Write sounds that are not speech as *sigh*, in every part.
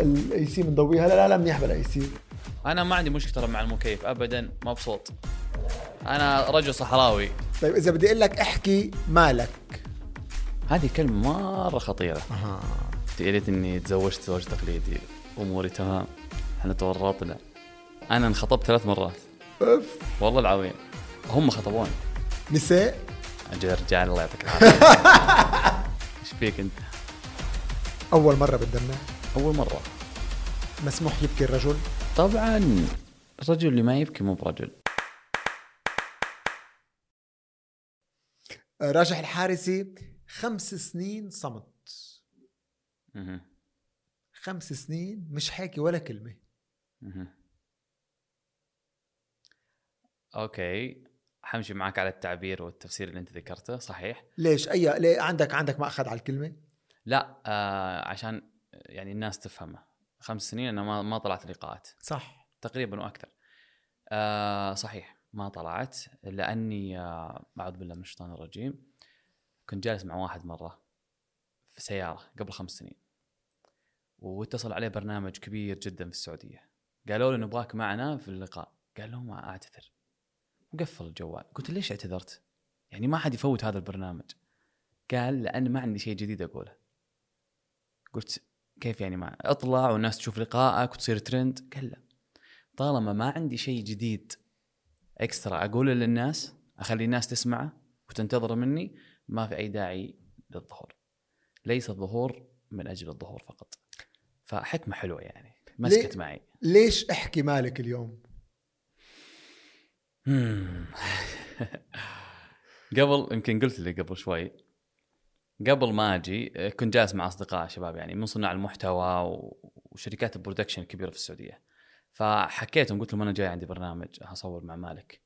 ال AC بنضويها لا لا لا منيح بال AC أنا ما عندي مشكلة مع المكيف ابدا مبسوط. أنا رجل صحراوي. طيب إذا بدي أقول لك احكي مالك. هذه كلمة مرة خطيرة. أها. يا ريت إني تزوجت زواج تقليدي. أموري تمام. إحنا تورطنا. أنا انخطبت ثلاث مرات. أوف. والله العظيم. هم خطبوني. نساء أجل رجال الله يعطيك *laughs* العافية. إيش فيك أنت؟ أول مرة بالدمام أول مرة. مسموح يبكي الرجل؟ طبعا. الرجل اللي ما يبكي مو برجل. راجح الحارسي خمس سنين صمت. خمس سنين مش حاكي ولا مهم. أوكي. حمشي معك على التعبير والتفسير اللي أنت ذكرته صحيح؟ ليش؟ اي ليه عندك عندك مأخذ على الكلمة؟ لا آه عشان يعني الناس تفهمه. خمس سنين أنا ما ما طلعت لقاءات صح. تقريبا وأكثر. آه صحيح ما طلعت لأني آه أعوذ بالله من الشيطان الرجيم كنت جالس مع واحد مرة في سيارة قبل خمس سنين واتصل عليه برنامج كبير جدا في السعودية. قالوا له نبغاك معنا في اللقاء. قال لهم ما أعتذر. وقفل الجوال. قلت ليش اعتذرت؟ يعني ما حد يفوت هذا البرنامج. قال لأن ما عندي شيء جديد أقوله. قلت كيف يعني ما اطلع والناس تشوف لقائك وتصير ترند؟ قال لا. طالما ما عندي شيء جديد اكسترا أقوله للناس أخلي الناس تسمعه وتنتظره مني ما في أي داعي للظهور. ليس الظهور من أجل الظهور فقط. فحكمة حلوة يعني. مسكت معي. ليش أحكي مالك اليوم؟ مم. *laughs* قبل يمكن قلت لي قبل شوي قبل ما أجي آه، كنت جالس مع أصدقاء شباب يعني من صناع المحتوى وشركات البرودكشن الكبيرة في السعودية. فحكيتهم قلت لهم أنا جاي عندي برنامج هصور مع مالك.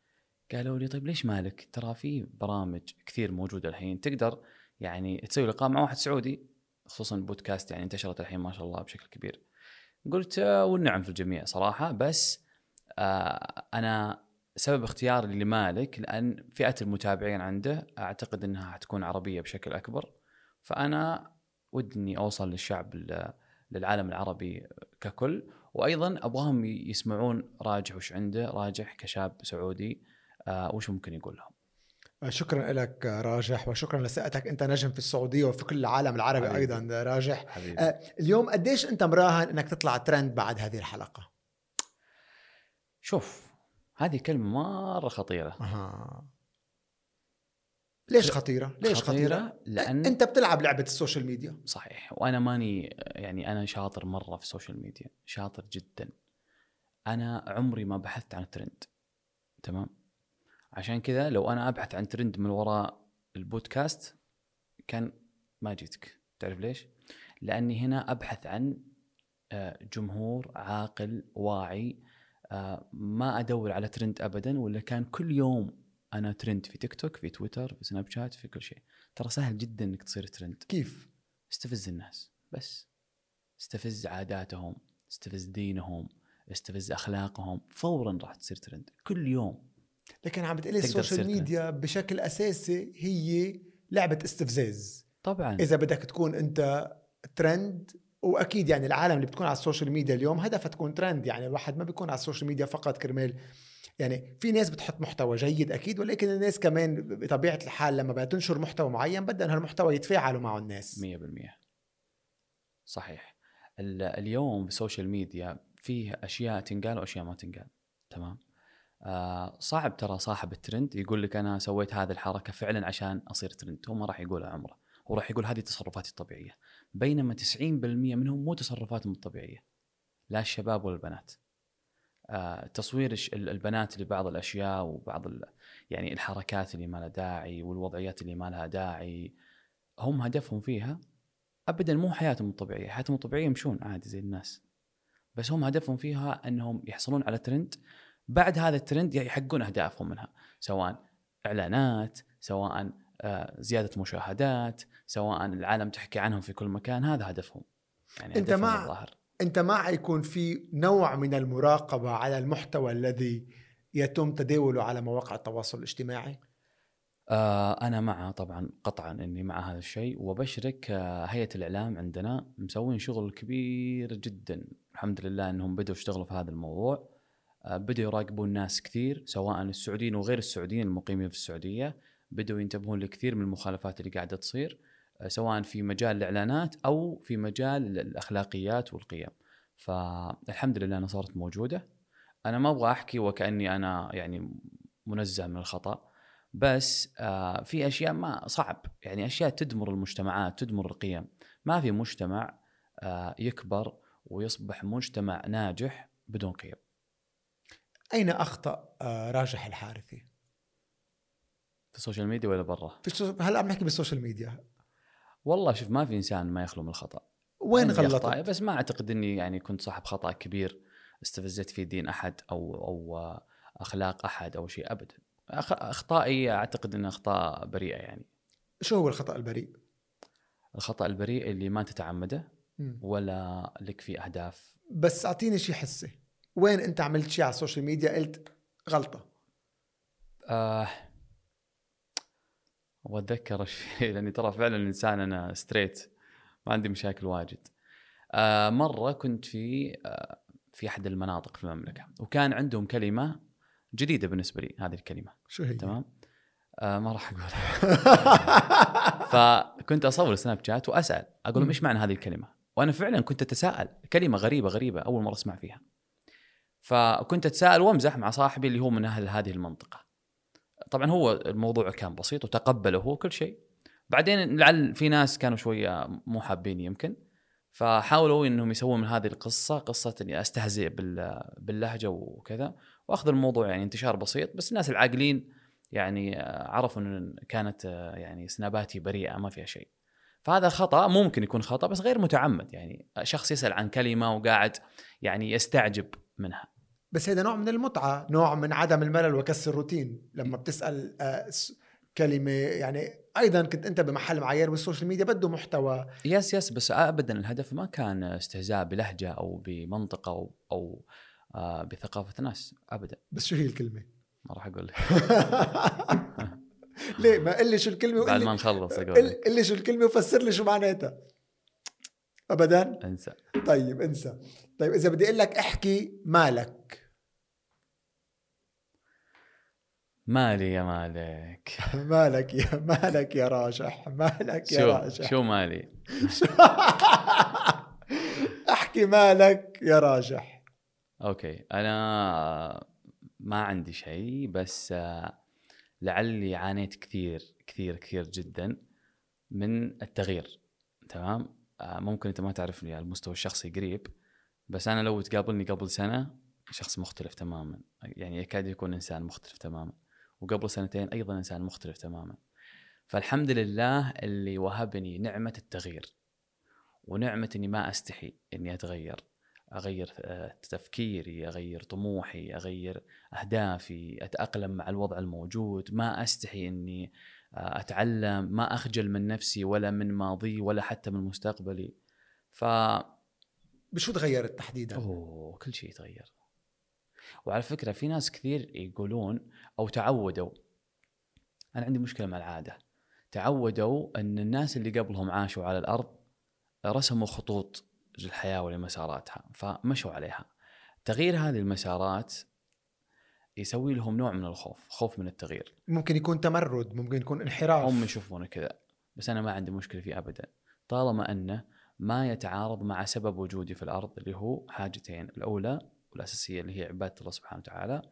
قالوا لي طيب ليش مالك؟ ترى في برامج كثير موجودة الحين تقدر يعني تسوي لقاء مع واحد سعودي خصوصا البودكاست يعني انتشرت الحين ما شاء الله بشكل كبير. قلت آه، والنعم في الجميع صراحة بس آه أنا سبب اختياري لمالك لأن فئة المتابعين عنده أعتقد إنها حتكون عربية بشكل أكبر. فأنا ودي أوصل للشعب ال- للعالم العربي ككل وأيضا أبغاهم يسمعون راجح وش عنده راجح كشاب سعودي آه وش ممكن يقول لهم آه، شكرا لك آه، راجح وشكرا لثقتك أنت نجم في السعودية وفي كل العالم العربي حبيبي. أيضا راجح. حبيبي. اليوم قديش أنت مراهن إنك تطلع ترند بعد هذه الحلقة؟ شوف هذه كلمة مرة خطيرة. أها. ليش خطيرة؟ ليش خطيرة, خطيرة؟ لأن أنت بتلعب لعبة ال social media. صحيح وأنا ماني يعني أنا شاطر مرة في ال social media شاطر جدا. أنا عمري ما بحثت عن الترند تمام؟ عشان كذا لو أنا أبحث عن ترند من وراء البودكاست كان ما جيتك. تعرف ليش؟ لأني هنا أبحث عن آه، جمهور عاقل واعي آه، ما أدور على ترند ابدا ولا كان كل يوم أنا ترند في تيك توك في تويتر في سناب شات في كل شيء. ترى سهل جدا إنك تصير ترند كيف؟ استفز الناس. بس. استفز عاداتهم. استفز دينهم. استفز أخلاقهم. فورا راح تصير ترند كل يوم. لكن عم بتقلي ال social media بشكل أساسي هي لعبة استفزاز. طبعا. إذا بدك تكون أنت ترند وأكيد يعني العالم اللي بتكون على ال social media اليوم هدفها تكون ترند يعني الواحد ما بيكون على ال social media فقط كرمال يعني في ناس بتحط محتوى جيد أكيد ولكن الناس كمان بطبيعة الحال لما بدها تنشر محتوى معين بدها هالمحتوى يتفاعلوا معه الناس. 100% صحيح. ال- اليوم في ال social media فيه أشياء تنقال وأشياء ما تنقال. تمام؟ آه صعب ترى صاحب الترند يقول لك أنا سويت هذه الحركة فعلا عشان أصير ترند. هو ما راح يقولها عمره. هو راح يقول هذه تصرفاتي الطبيعية. بينما 90% منهم مو تصرفاتهم الطبيعية. لا الشباب ولا البنات. تصوير الش- ال- البنات لبعض الأشياء وبعض ال- يعني الحركات اللي ما لها داعي والوضعيات اللي ما لها داعي هم هدفهم فيها ابدا مو حياتهم الطبيعية، حياتهم الطبيعية يمشون عادي زي الناس. بس هم هدفهم فيها إنهم يحصلون على ترند بعد هذا الترند يحققون أهدافهم منها، سواء إعلانات، سواء آه، زيادة مشاهدات، سواء العالم تحكي عنهم في كل مكان، هذا هدفهم. يعني هدفهم مع- الظاهر. أنت مع يكون في نوع من المراقبة على المحتوى الذي يتم تداوله على مواقع التواصل الاجتماعي؟ آه أنا مع طبعا قطعا إني مع هذا الشيء وبشرك آه هيئة الإعلام عندنا مسوين شغل كبير جدا. الحمد لله إنهم بدوا يشتغلوا في هذا الموضوع. آه بدوا يراقبون ناس كثير سواء السعوديين وغير السعوديين المقيمين في السعودية. بدوا ينتبهون لكثير من المخالفات اللي قاعدة تصير. سواء في مجال الإعلانات أو في مجال الأخلاقيات والقيم. فالحمد لله انها صارت موجودة. أنا ما أبغى أحكي وكأني أنا يعني منزه من الخطأ بس آه في أشياء ما صعب. يعني أشياء تدمر المجتمعات تدمر القيم. ما في مجتمع آه يكبر ويصبح مجتمع ناجح بدون قيم. أين أخطأ آه راجح الحارثي؟ في ال social media ولا برا؟ في السو... هلا عم نحكي بال social media. والله شوف ما في إنسان ما يخلو من الخطأ. وين غلطت؟ بس ما أعتقد إني يعني كنت صاحب خطأ كبير استفزت في دين أحد أو أو آه، أخلاق أحد أو شيء ابدا. أخطائي أعتقد انها أخطاء بريئة يعني. شو هو الخطأ البريء؟ الخطأ البريء اللي ما تتعمده. ولا لك فيه أهداف. بس أعطيني شيء حسي. وين أنت عملت شيء على ال social media قلت غلطة؟ آه واتذكر إيش فيه *laughs* لأني ترى فعلا انسان أنا ستريت ما عندي مشاكل واجد آه مرة كنت في آه في أحد المناطق في المملكة وكان عندهم كلمة جديدة بالنسبة لي هذه الكلمة شو هي تمام آه ما راح اقولها *laughs* فكنت أصور سناب شات وأسأل أقول لهم. إيش معنى هذه الكلمة؟ وأنا فعلا كنت أتساءل كلمة غريبة غريبة أول مرة أسمع فيها. فكنت أتساءل وأمزح مع صاحبي اللي هو من أهل هذه المنطقة. طبعا هو الموضوع كان بسيط وتقبله هو كل شيء. بعدين لعل في ناس كانوا شوية مو حابين يمكن فحاولوا إنهم يسوون من هذه القصة قصة إني أستهزئ بال- باللهجة وكذا وأخذ الموضوع يعني انتشار بسيط بس الناس العاقلين يعني آه، عرفوا إن كانت آه، يعني سناباتي بريئة ما فيها شيء. فهذا خطأ ممكن يكون خطأ بس غير متعمد يعني شخص يسأل عن كلمة وقاعد يعني يستعجب منها. بس هذا نوع من المتعة نوع من عدم الملل وكسر الروتين. لما بتسأل آه، كلمة يعني أيضا كنت أنت بمحل معين وال social media بده محتوى. yes yes بس ابدا الهدف ما كان استهزاء بلهجة أو بمنطقة أو, أو آه، بثقافة ناس ابدا. بس شو هي الكلمة؟ ما راح أقول. لك *laughs* ليه؟ ما قل لي شو الكلمة بعد ما نخلص أقول قل لي شو الكلمة وفسر لي شو معناتها. ابدا؟ انسى. طيب انسى. طيب إذا بدي أقول لك احكي مالك. مالي يا مالك. *laughs* مالك يا مالك يا راجح مالك يا شو؟ راجح شو مالي؟ *laughs* احكي مالك يا راجح أوكي أنا ما عندي شيء بس آه، لعلي عانيت كثير كثير كثير جدا من التغيير تمام؟ آه، ممكن أنت ما تعرفني على المستوى الشخصي قريب. بس أنا لو تقابلني قبل سنة شخص مختلف تماما. يعني يكاد يكون إنسان مختلف تماما. وقبل سنتين أيضا إنسان مختلف تماما. فالحمد لله اللي وهبني نعمة التغيير. ونعمة إني ما أستحي إني أتغير. أغير آه، تفكيري أغير طموحي أغير أهدافي أتأقلم مع الوضع الموجود. ما أستحي إني آه، أتعلم. ما أخجل من نفسي ولا من ماضي ولا حتى من مستقبلي. ف بشو تغيرت تحديدا؟ أوه كل شيء يتغير. وعلى فكرة في ناس كثير يقولون أو تعودوا أنا عندي مشكلة مع العادة. تعودوا إن الناس اللي قبلهم عاشوا على الأرض رسموا خطوط للحياة ولمساراتها فمشوا عليها. تغيير هذه المسارات يسوي لهم نوع من الخوف خوف من التغيير. ممكن يكون تمرد ممكن يكون انحراف. هم يشوفونه كذا بس أنا ما عندي مشكلة فيه ابدا. طالما إنه ما يتعارض مع سبب وجودي في الأرض اللي هو حاجتين الأولى والأساسية اللي هي عبادة الله سبحانه وتعالى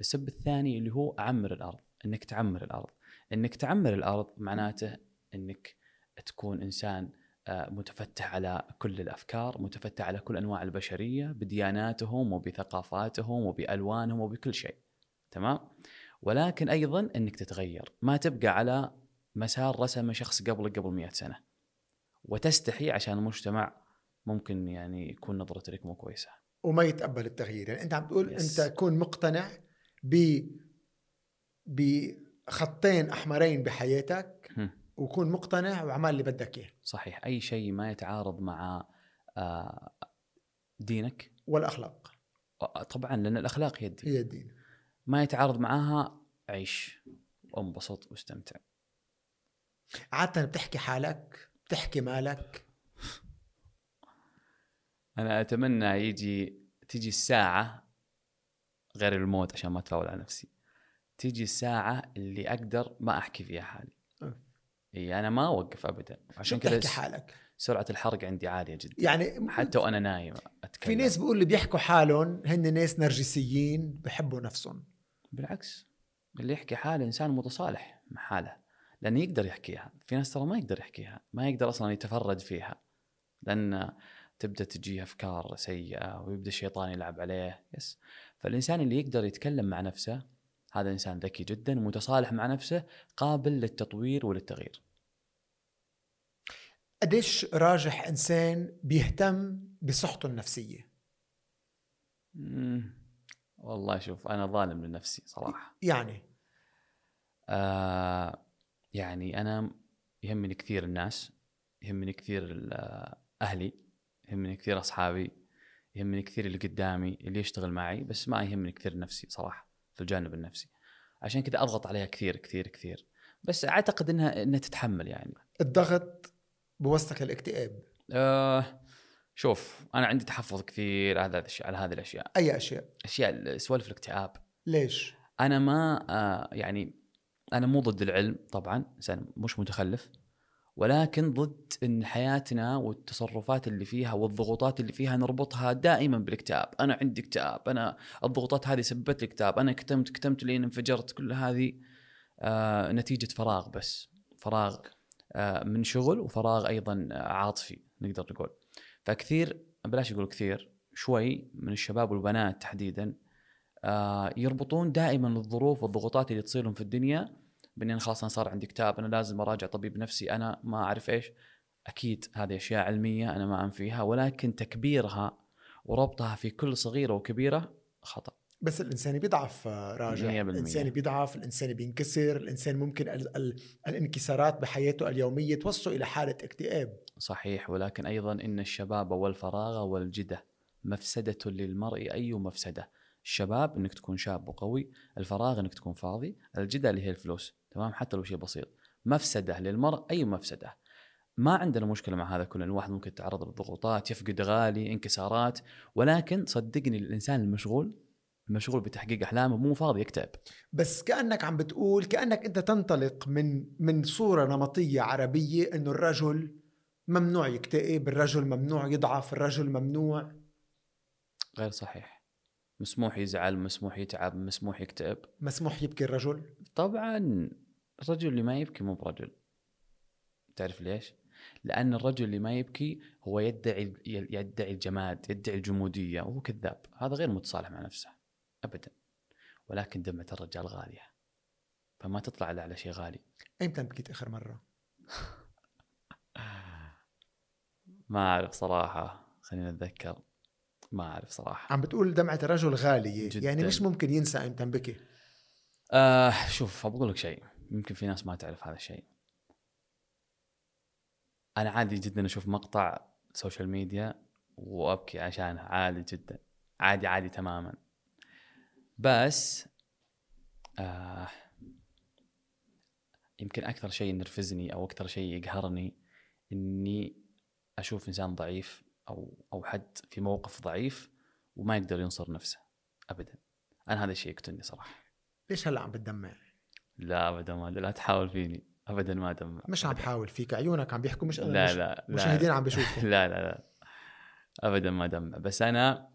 السبب الثاني اللي هو أعمر الأرض إنك تعمر الأرض. إنك تعمر الأرض معناته إنك تكون إنسان آه، متفتح على كل الأفكار متفتح على كل أنواع البشرية بدياناتهم وبثقافاتهم وبألوانهم وبكل شيء. تمام؟ ولكن أيضا إنك تتغير ما تبقى على مسار رسمة شخص قبلك قبل مئة سنة. وتستحي عشان المجتمع ممكن يعني يكون نظرته لك مو كويسة. وما يتقبل التغيير. يعني أنت عم تقول Yes. أنت كون مقتنع ب بخطين أحمرين بحياتك. وكون مقتنع وعمال اللي بدك إياه. صحيح. أي شيء ما يتعارض مع آه، دينك. والأخلاق. طبعا لأن الأخلاق هي الدين. هي الدين. ما يتعارض معاها عيش وانبسط واستمتع. عادة بتحكي حالك بتحكي مالك؟ أنا أتمنى يجي تيجي الساعة غير الموت عشان ما اتفاول على نفسي. تيجي الساعة اللي أقدر ما أحكي فيها حالي. إي أنا ما أوقف ابدا. عشان كذا بتحكي حالك؟ سرعة الحرق عندي عالية جدا. يعني حتى وأنا نايم أتكلم. في ناس بيقول اللي بيحكوا حالهم هن ناس نرجسيين بحبوا نفسهم. بالعكس اللي يحكي حاله إنسان متصالح مع حاله. لأنه يقدر يحكيها. في ناس ترى ما يقدر يحكيها ما يقدر أصلا يتفرد فيها. لأن تبدأ تجيه أفكار سيئة ويبدأ الشيطان يلعب عليه يس. فالإنسان اللي يقدر يتكلم مع نفسه هذا إنسان ذكي جدا متصالح مع نفسه قابل للتطوير وللتغيير. قديش راجح إنسان بيهتم بصحته النفسية؟ مم. والله شوف أنا ظالم لنفسي صراحة. يعني؟ آه يعني أنا يهمني كثير الناس يهمني كثير أهلي يهمني كثير أصحابي يهمني كثير اللي قدامي اللي يشتغل معي بس ما يهمني كثير نفسي صراحة في الجانب النفسي. عشان كذا أضغط عليها كثير كثير كثير. بس أعتقد انها إنها تتحمل يعني. الضغط بوصلك للاكتئاب آه شوف أنا عندي تحفظ كثير على الاشياء على هذه الأشياء. أي أشياء؟ أشياء سوالف الاكتئاب. ليش؟ أنا ما آه يعني أنا مو ضد العلم طبعا انسان مش متخلف. ولكن ضد إن حياتنا والتصرفات اللي فيها والضغوطات اللي فيها نربطها دائما بالاكتئاب، أنا عندي اكتئاب، أنا الضغوطات هذه سببت لي اكتئاب، أنا كتمت كتمت لين انفجرت، كل هذه آه نتيجة فراغ بس، فراغ آه من شغل وفراغ أيضا عاطفي نقدر نقول. فكثير بلاش أقول كثير شوي من الشباب والبنات تحديدا يربطون دائما الظروف والضغوطات اللي تصير لهم في الدنيا بان أنا خلاص أنا صار عندي اكتئاب أنا لازم أراجع طبيب نفسي أنا ما أعرف إيش. أكيد هذه أشياء علمية أنا ما انفيها ولكن تكبيرها وربطها في كل صغيرة وكبيرة خطأ. بس الإنسان بيضعف آه، راجع. الإنسان بيضعف الإنسان بينكسر الإنسان ممكن ال ال الانكسارات بحياته اليومية توصله إلى حالة اكتئاب. صحيح ولكن أيضا إن الشباب والفراغ والجدة مفسدة للمرء أي مفسدة؟ الشباب إنك تكون شاب وقوي الفراغ إنك تكون فاضي الجده اللي هي الفلوس تمام؟ حتى لو شيء بسيط. مفسدة للمرء أي مفسدة. ما عندنا مشكلة مع هذا كله الواحد ممكن يتعرض لضغوطات يفقد غالي انكسارات ولكن صدقني الإنسان المشغول المشغول بتحقيق أحلامه مو فاضي يكتئب. بس كأنك عم بتقول كأنك أنت تنطلق من من صورة نمطية عربية إنه الرجل ممنوع يكتئب الرجل ممنوع يضعف الرجل ممنوع. غير صحيح. مسموح يزعل مسموح يتعب مسموح يكتئب. مسموح يبكي الرجل؟ طبعا الرجل اللي ما يبكي مو برجل. تعرف ليش؟ لأن الرجل اللي ما يبكي هو يدعي يدعي الجماد يدعي الجمودية وهو كذاب. هذا غير متصالح مع نفسه أبدا. ولكن دمعة الرجال غالية فما تطلع إلا على شيء غالي. أيمتى بكيت آخر مرة؟ *laughs* ما أعرف صراحة خلينا نتذكر. ما أعرف صراحة. عم بتقول دمعة الرجل غالية. جداً. يعني مش ممكن ينسى ايمتى بكي آه شوف بقول لك شيء. يمكن في ناس ما تعرف هذا الشيء. أنا عادي جدا أشوف مقطع social media وأبكي عشانه عادي جدا. عادي عادي تماما. بس آه يمكن أكثر شيء ينرفزني أو أكثر شيء يقهرني إني أشوف إنسان ضعيف أو أو حد في موقف ضعيف وما يقدر ينصر نفسه ابدا. أنا هذا الشيء يقتلني صراحة. ليش هلا عم بتدمع لا أبدا ما لا تحاول فيني. أبدا ما دمع مش عم بحاول فيك. عيونك عم بيحكوا مش أنا لا مش لا لا. مشاهدين عم بيشوفوا *laughs* لا لا لا. أبدا ما دمع بس أنا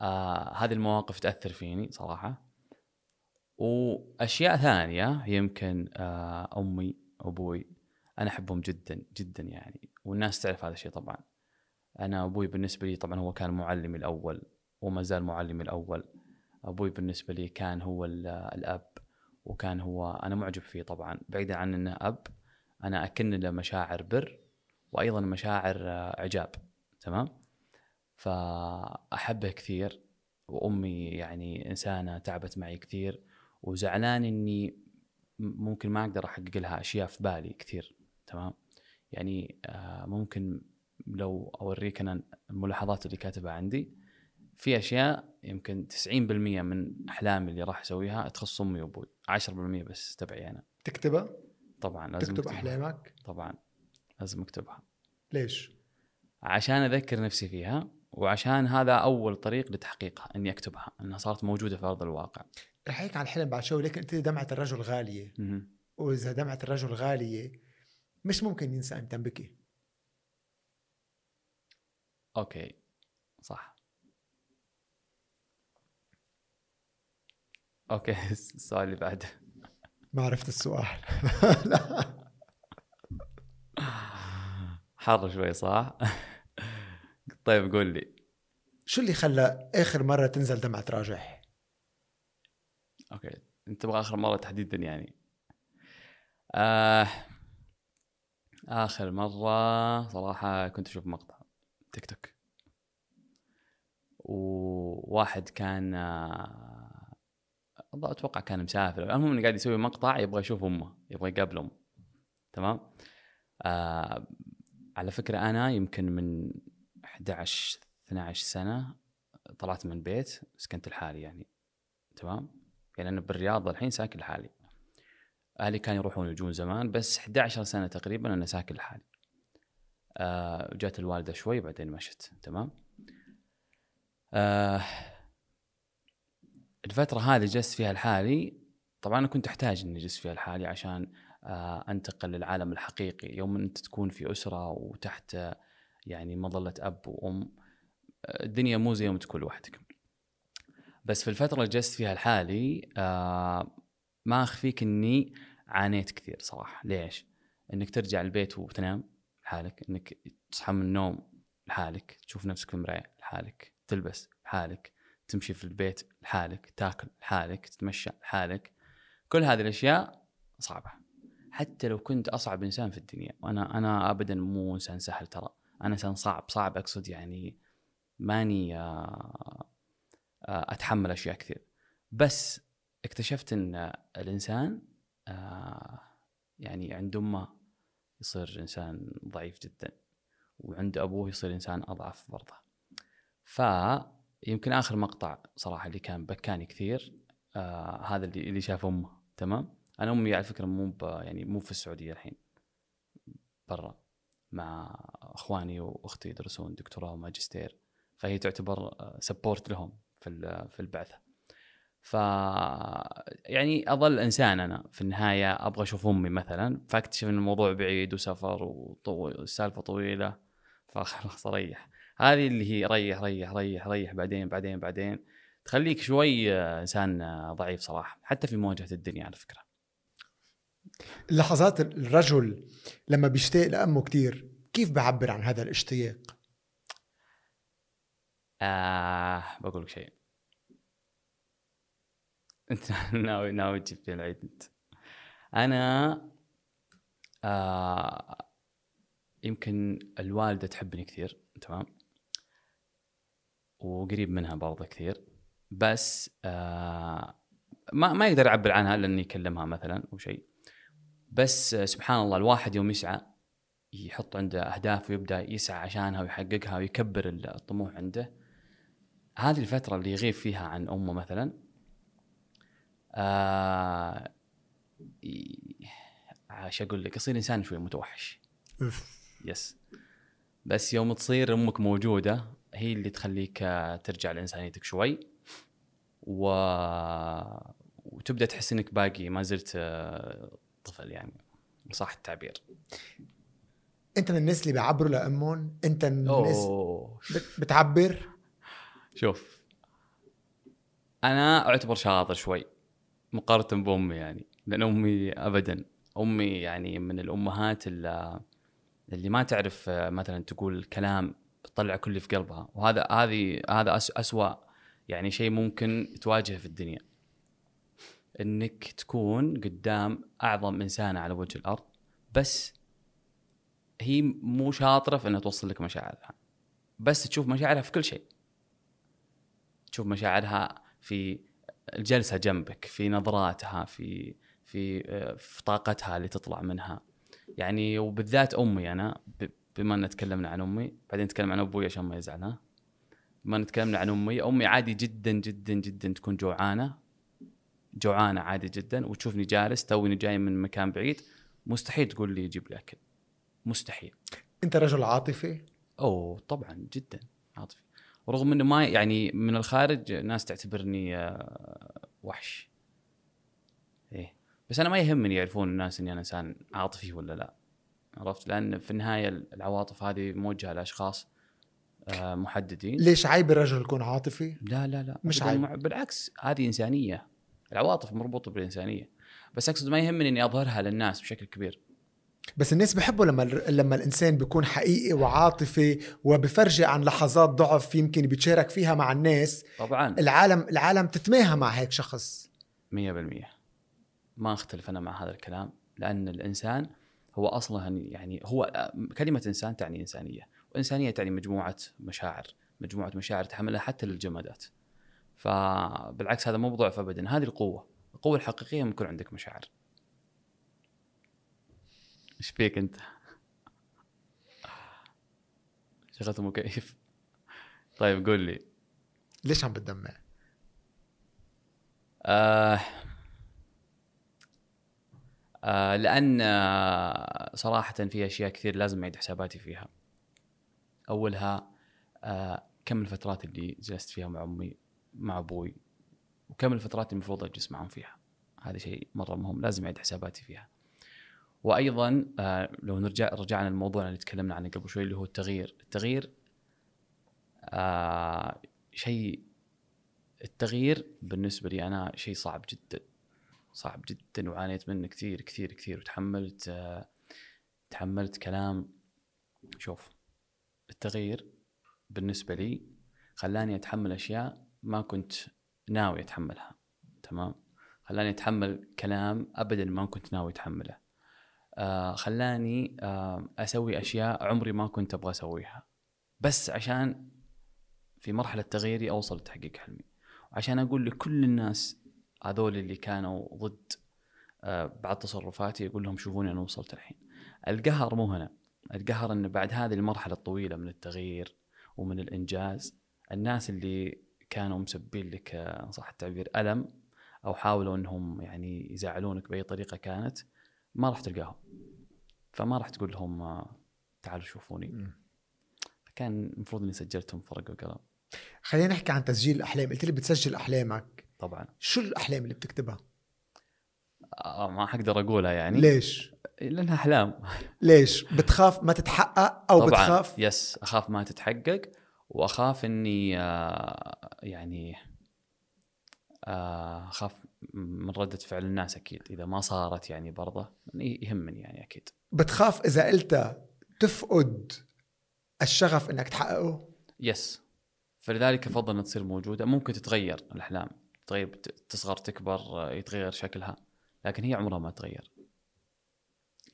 آه هذه المواقف تأثر فيني صراحة. وأشياء ثانية يمكن آه أمي أبوي أنا أحبهم جدا جدا يعني. والناس تعرف هذا الشيء طبعا. أنا أبوي بالنسبة لي طبعا هو كان معلمي الأول وما زال معلمي الأول. أبوي بالنسبة لي كان هو ال- الأب وكان هو أنا معجب فيه طبعا. بعيدا عن إنه أب أنا أكن له مشاعر بر وأيضا مشاعر آه، إعجاب تمام؟ فأحبه كثير وأمي يعني إنسانة تعبت معي كثير وزعلان إني ممكن ما أقدر أحقق لها أشياء في بالي كثير تمام؟ يعني آه، ممكن لو أوريك أنا الملاحظات اللي كاتبها عندي. في أشياء يمكن 90% من أحلامي اللي راح أسويها تخص أمي وأبوي. 10% بس تبعي أنا. تكتبها؟ طبعا لازم تكتب أكتبها. أحلامك؟ طبعا لازم أكتبها. ليش؟ عشان أذكر نفسي فيها وعشان هذا أول طريق لتحقيقها إني أكتبها إنها صارت موجودة في أرض الواقع. رح احكي عن الحلم بعد شوي لكن أنت دمعة الرجل غالية. وإذا دمعة الرجل غالية مش ممكن ينسى ان تنبكي okay صح. okay *laughs* السؤال اللي بعده. ما عرفت السؤال. لا *laughs* حر شوي صح؟ طيب قول لي. شو اللي خلى آخر مرة تنزل دمعة راجح؟ أوكي أنت تبغى آخر مرة تحديدا يعني. آه آخر مرة صراحة كنت أشوف مقطع. تيك توك. وواحد كان آه، أتوقع كان مسافر. المهم إنه قاعد يسوي مقطع يبغى يشوف أمه يبغى يقابل أمه. تمام؟ آه على فكرة أنا يمكن من 11 12 سنة طلعت من البيت سكنت لحالي يعني. تمام؟ يعني أنا بالرياض الحين ساكن لحالي. أهلي كانوا يروحون يجون زمان بس 11 سنة تقريبا أنا ساكن لحالي. آه جات الوالدة شوي بعدين مشت تمام؟ آه الفترة هذه جلست فيها لحالي. طبعا أنا كنت أحتاج إني أجلس فيها لحالي عشان آه أنتقل للعالم الحقيقي. يوم أنت تكون في أسرة وتحت يعني مظلة أب وأم الدنيا مو زي يوم تكون لوحدك. بس في الفترة اللي جلست فيها لحالي آه ما أخفيك إني عانيت كثير صراحة. ليش؟ إنك ترجع البيت وتنام. لحالك إنك تصحى من النوم لحالك تشوف نفسك في المراية لحالك تلبس لحالك تمشي في البيت لحالك تاكل لحالك تتمشى لحالك. كل هذه الأشياء صعبة. حتى لو كنت أصعب إنسان في الدنيا وأنا أنا ابدا مو إنسان سهل ترى. أنا إنسان صعب صعب أقصد يعني ماني آه، آه، أتحمل أشياء كثير. بس اكتشفت إن الإنسان آه، يعني عند أمه يصير إنسان ضعيف جدا وعند أبوه يصير إنسان أضعف برضه. فيمكن آخر مقطع صراحة اللي كان بكاني كثير آه هذا اللي اللي شاف أمه تمام؟ أنا أمي على فكرة مو يعني مو في السعودية الحين برا مع أخواني وأختي يدرسون دكتوراه وماجستير فهي تعتبر سبورت لهم في في البعثة. ف يعني أظل إنسان أنا في النهاية أبغى أشوف أمي مثلا فأكتشف إن الموضوع بعيد وسفر والسالفه طويلة فخلاص أريح. هذه اللي هي ريح ريح ريح ريح بعدين بعدين بعدين. تخليك شوي إنسان ضعيف صراحة حتى في مواجهة الدنيا على فكرة. لحظات الرجل لما بيشتاق لأمه كتير كيف بعبر عن هذا الاشتياق؟ آه بقول لك شيء. انت *laughs* ناوي ناوي تجيب فيه العيد انت. أنا آه يمكن الوالدة تحبني كثير تمام؟ وقريب منها برضه كثير. بس آه ما ما يقدر يعبر عنها لاني يكلمها مثلا أو شيء. بس آه، سبحان الله الواحد يوم يسعى يحط عنده أهداف ويبدأ يسعى عشانها ويحققها ويكبر الطموح عنده. هذه الفترة اللي يغيب فيها عن أمه مثلا آه عاش أقول لك يصير إنسان شوي متوحش. أوف. يس. بس يوم تصير أمك موجودة هي اللي تخليك آه، ترجع لإنسانيتك شوي. و... وتبدأ تحس إنك باقي ما زلت آه، طفل يعني. صح التعبير. أنت من الناس اللي بيعبروا لأمهم؟ أنت من الناس أوه بت- بتعبر؟ شوف أنا أعتبر شاطر شوي. مقارنة بأمي يعني لأن أمي ابدا أمي يعني من الأمهات اللي, اللي ما تعرف آه، مثلا تقول كلام تطلع كل في قلبها وهذا هذه هذا أس أسوأ يعني شيء ممكن تواجهه في الدنيا. إنك تكون قدام أعظم انسانه على وجه الأرض بس هي مو شاطرة في إنها توصل لك مشاعرها. بس تشوف مشاعرها في كل شيء. تشوف مشاعرها في الجلسة جنبك في نظراتها في في آه، في طاقتها اللي تطلع منها. يعني وبالذات أمي أنا بما أن تكلمنا عن أمي بعدين نتكلم عن أبوي عشان ما يزعل ها ما نتكلم عن أمي أمي عادي جدا جدا جدا تكون جوعانة جوعانة عادي جدا. وتشوفني جالس توني جاي من مكان بعيد مستحيل تقول لي جيب لي أكل. مستحيل. أنت رجل عاطفي؟ أوه طبعا جدا عاطفي. ورغم إنه ما يعني من الخارج ناس تعتبرني آه، وحش. إيه. بس أنا ما يهمني يعرفون الناس إني أنا إنسان عاطفي ولا لا. عرفت؟ لأن في النهاية العواطف هذه موجهة لأشخاص آه، محددين. ليش عيب الرجل يكون عاطفي؟ لا لا لا. مش عيب. بالعكس هذه إنسانية. العواطف مربوطة بالإنسانية. بس أقصد ما يهمني إني أظهرها للناس بشكل كبير. بس الناس بيحبوا لما لما الإنسان بيكون حقيقي وعاطفي وبفرجي عن لحظات ضعف يمكن بيتشارك فيها مع الناس. طبعا. العالم العالم تتماهى مع هيك شخص. 100% ما أختلف أنا مع هذا الكلام لأن الإنسان هو أصلا يعني هو كلمة إنسان تعني إنسانية وإنسانية تعني مجموعة مشاعر مجموعة مشاعر تحملها حتى للجمادات. فبالعكس هذا مو بضعف ابدا هذه القوة القوة الحقيقية يكون عندك مشاعر. إيش فيك أنت؟ شغلت مكيف طيب قول لي. ليش عم بتدمع؟ آه آه لأن آه صراحة في أشياء كثير لازم أعيد حساباتي فيها. أولها آه كم الفترات اللي جلست فيها مع أمي مع أبوي وكم الفترات المفروض أجلس معهم فيها. هذا شيء مرة مهم لازم أعيد حساباتي فيها. وأيضا آه لو نرجع رجعنا للموضوع اللي تكلمنا عنه قبل شوي اللي هو التغيير. التغيير آه شيء التغيير بالنسبة لي أنا شيء صعب جدا. صعب جدا وعانيت منه كثير كثير كثير. وتحملت آه، تحملت كلام. شوف التغيير بالنسبة لي خلاني أتحمل أشياء ما كنت ناوي أتحملها تمام؟ خلاني أتحمل كلام ابدا ما كنت ناوي أتحمله. خلاني آه أسوي أشياء عمري ما كنت أبغى أسويها. بس عشان في مرحلة تغييري أوصل لتحقيق حلمي. وعشان أقول لكل الناس هذول اللي كانوا ضد آه، بعض تصرفاتي أقول لهم شوفوني أنا وصلت الحين. القهر مو هنا. القهر انه بعد هذه المرحلة الطويلة من التغيير ومن الإنجاز الناس اللي كانوا مسبين لك آه، صح التعبير ألم أو حاولوا إنهم يعني يزعلونك بأي طريقة كانت ما راح تلقاهم. فما راح تقول لهم آه، تعالوا شوفوني. كان المفروض إني سجلتهم فرق وقلم خلينا نحكي عن تسجيل الأحلام. قلت لي بتسجل أحلامك. طبعا. شو الأحلام اللي بتكتبها؟ آه، ما حقدر أقولها يعني. ليش؟ لأنها أحلام. ليش؟ بتخاف ما تتحقق أو طبعا. بتخاف؟ يس أخاف ما تتحقق وأخاف إني آه، يعني آه، أخاف من ردة فعل الناس أكيد إذا ما صارت يعني برضه يهمني يعني أكيد. بتخاف إذا قلتها تفقد الشغف إنك تحققه؟ يس فلذلك افضل إنها تصير موجودة. ممكن تتغير الأحلام تغير تصغر تكبر آه، يتغير شكلها لكن هي عمرها ما تغير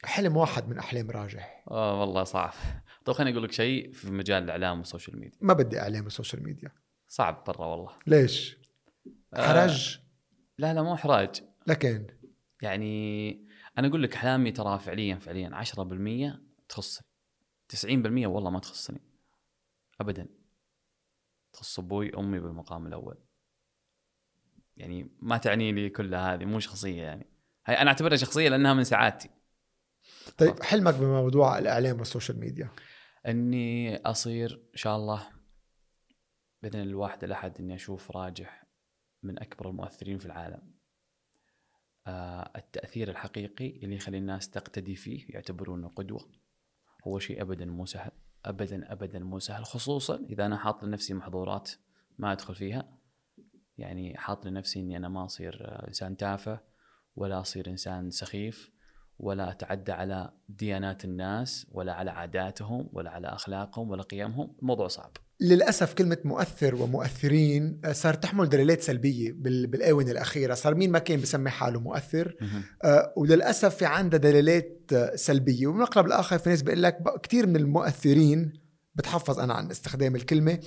حلم واحد من أحلام راجح. آه والله صعب. طيب خليني أقول لك شيء في مجال الإعلام وال social media. ما بدي إعلام ال social media. صعب برا والله. ليش؟ آه، حرج؟ لا لا مو إحراج. لكن؟ يعني أنا أقول لك أحلامي ترى فعليا فعليا 10% تخصني. 90% والله ما تخصني. ابدا. تخص أبوي أمي بالمقام الأول. يعني ما تعني لي كل هذه مو شخصية يعني. هاي أنا أعتبرها شخصية لأنها من سعادتي. طيب حلمك بموضوع الإعلام وال social media؟ إني أصير إن شاء الله بإذن الواحد الأحد إني أشوف راجح من أكبر المؤثرين في العالم. آه التأثير الحقيقي اللي يخلي الناس تقتدي فيه يعتبرونه قدوة. هو شيء ابدا مو سهل ابدا ابدا مو سهل خصوصا إذا أنا حاط لنفسي محظورات ما أدخل فيها. يعني حاط لنفسي إني أنا ما أصير آه، إنسان تافه ولا أصير إنسان سخيف ولا أتعدى على ديانات الناس ولا على عاداتهم ولا على أخلاقهم ولا قيمهم. الموضوع صعب. للأسف كلمة مؤثر ومؤثرين آه، صار تحمل دلالات سلبية بال- بالآونة الأخيرة. صار مين ما كان بسمي حاله مؤثر. آه، وللأسف في عندها دلالات آه، سلبية. وبالمقلب الآخر في ناس بيقول لك كثير من المؤثرين بتحفظ أنا عن استخدام الكلمة.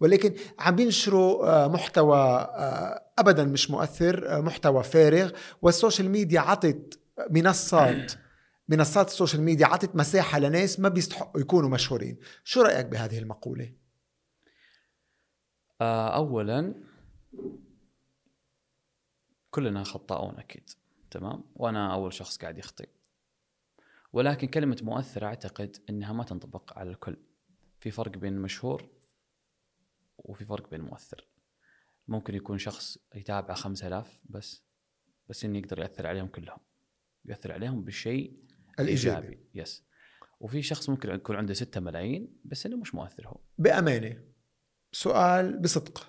ولكن عم بينشروا محتوى ابدا مش مؤثر محتوى فارغ. وال social media عطت منصات *clears throat* منصات ال social media عطت مساحة لناس ما بيستحقوا يكونوا مشهورين. شو رأيك بهذه المقولة؟ اولا كلنا خطاؤون أكيد تمام؟ وأنا أول شخص قاعد يخطئ. ولكن كلمة مؤثر أعتقد إنها ما تنطبق على الكل. في فرق بين مشهور وفي فرق بين مؤثر. ممكن يكون شخص يتابع 5000 بس بس إنه يقدر يأثر عليهم كلهم. يأثر عليهم بالشيء الإيجابي. يس. وفي شخص ممكن يكون عنده 6 ملايين بس إنه مش مؤثر هو. بأمانة. سؤال بصدق.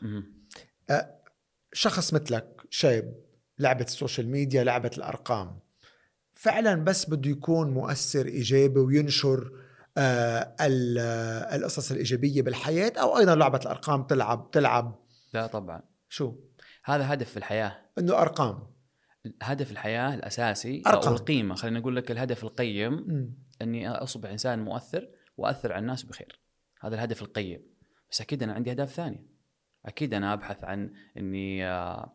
شخص مثلك شاب لعبة ال social media لعبة الأرقام فعلا بس بده يكون مؤثر إيجابي وينشر آه ال- القصص الإيجابية بالحياة أو أيضا لعبة الأرقام تلعب تلعب. لا طبعا. شو؟ هذا هدف في الحياة. إنه أرقام. هدف الحياة الأساسي أرقام. أو القيمة خلينا نقول لك الهدف القيم مم. إني أصبح إنسان مؤثر وأثر على الناس بخير. هذا الهدف القيم. بس أكيد أنا عندي أهداف ثانية أكيد أنا أبحث عن إني آه،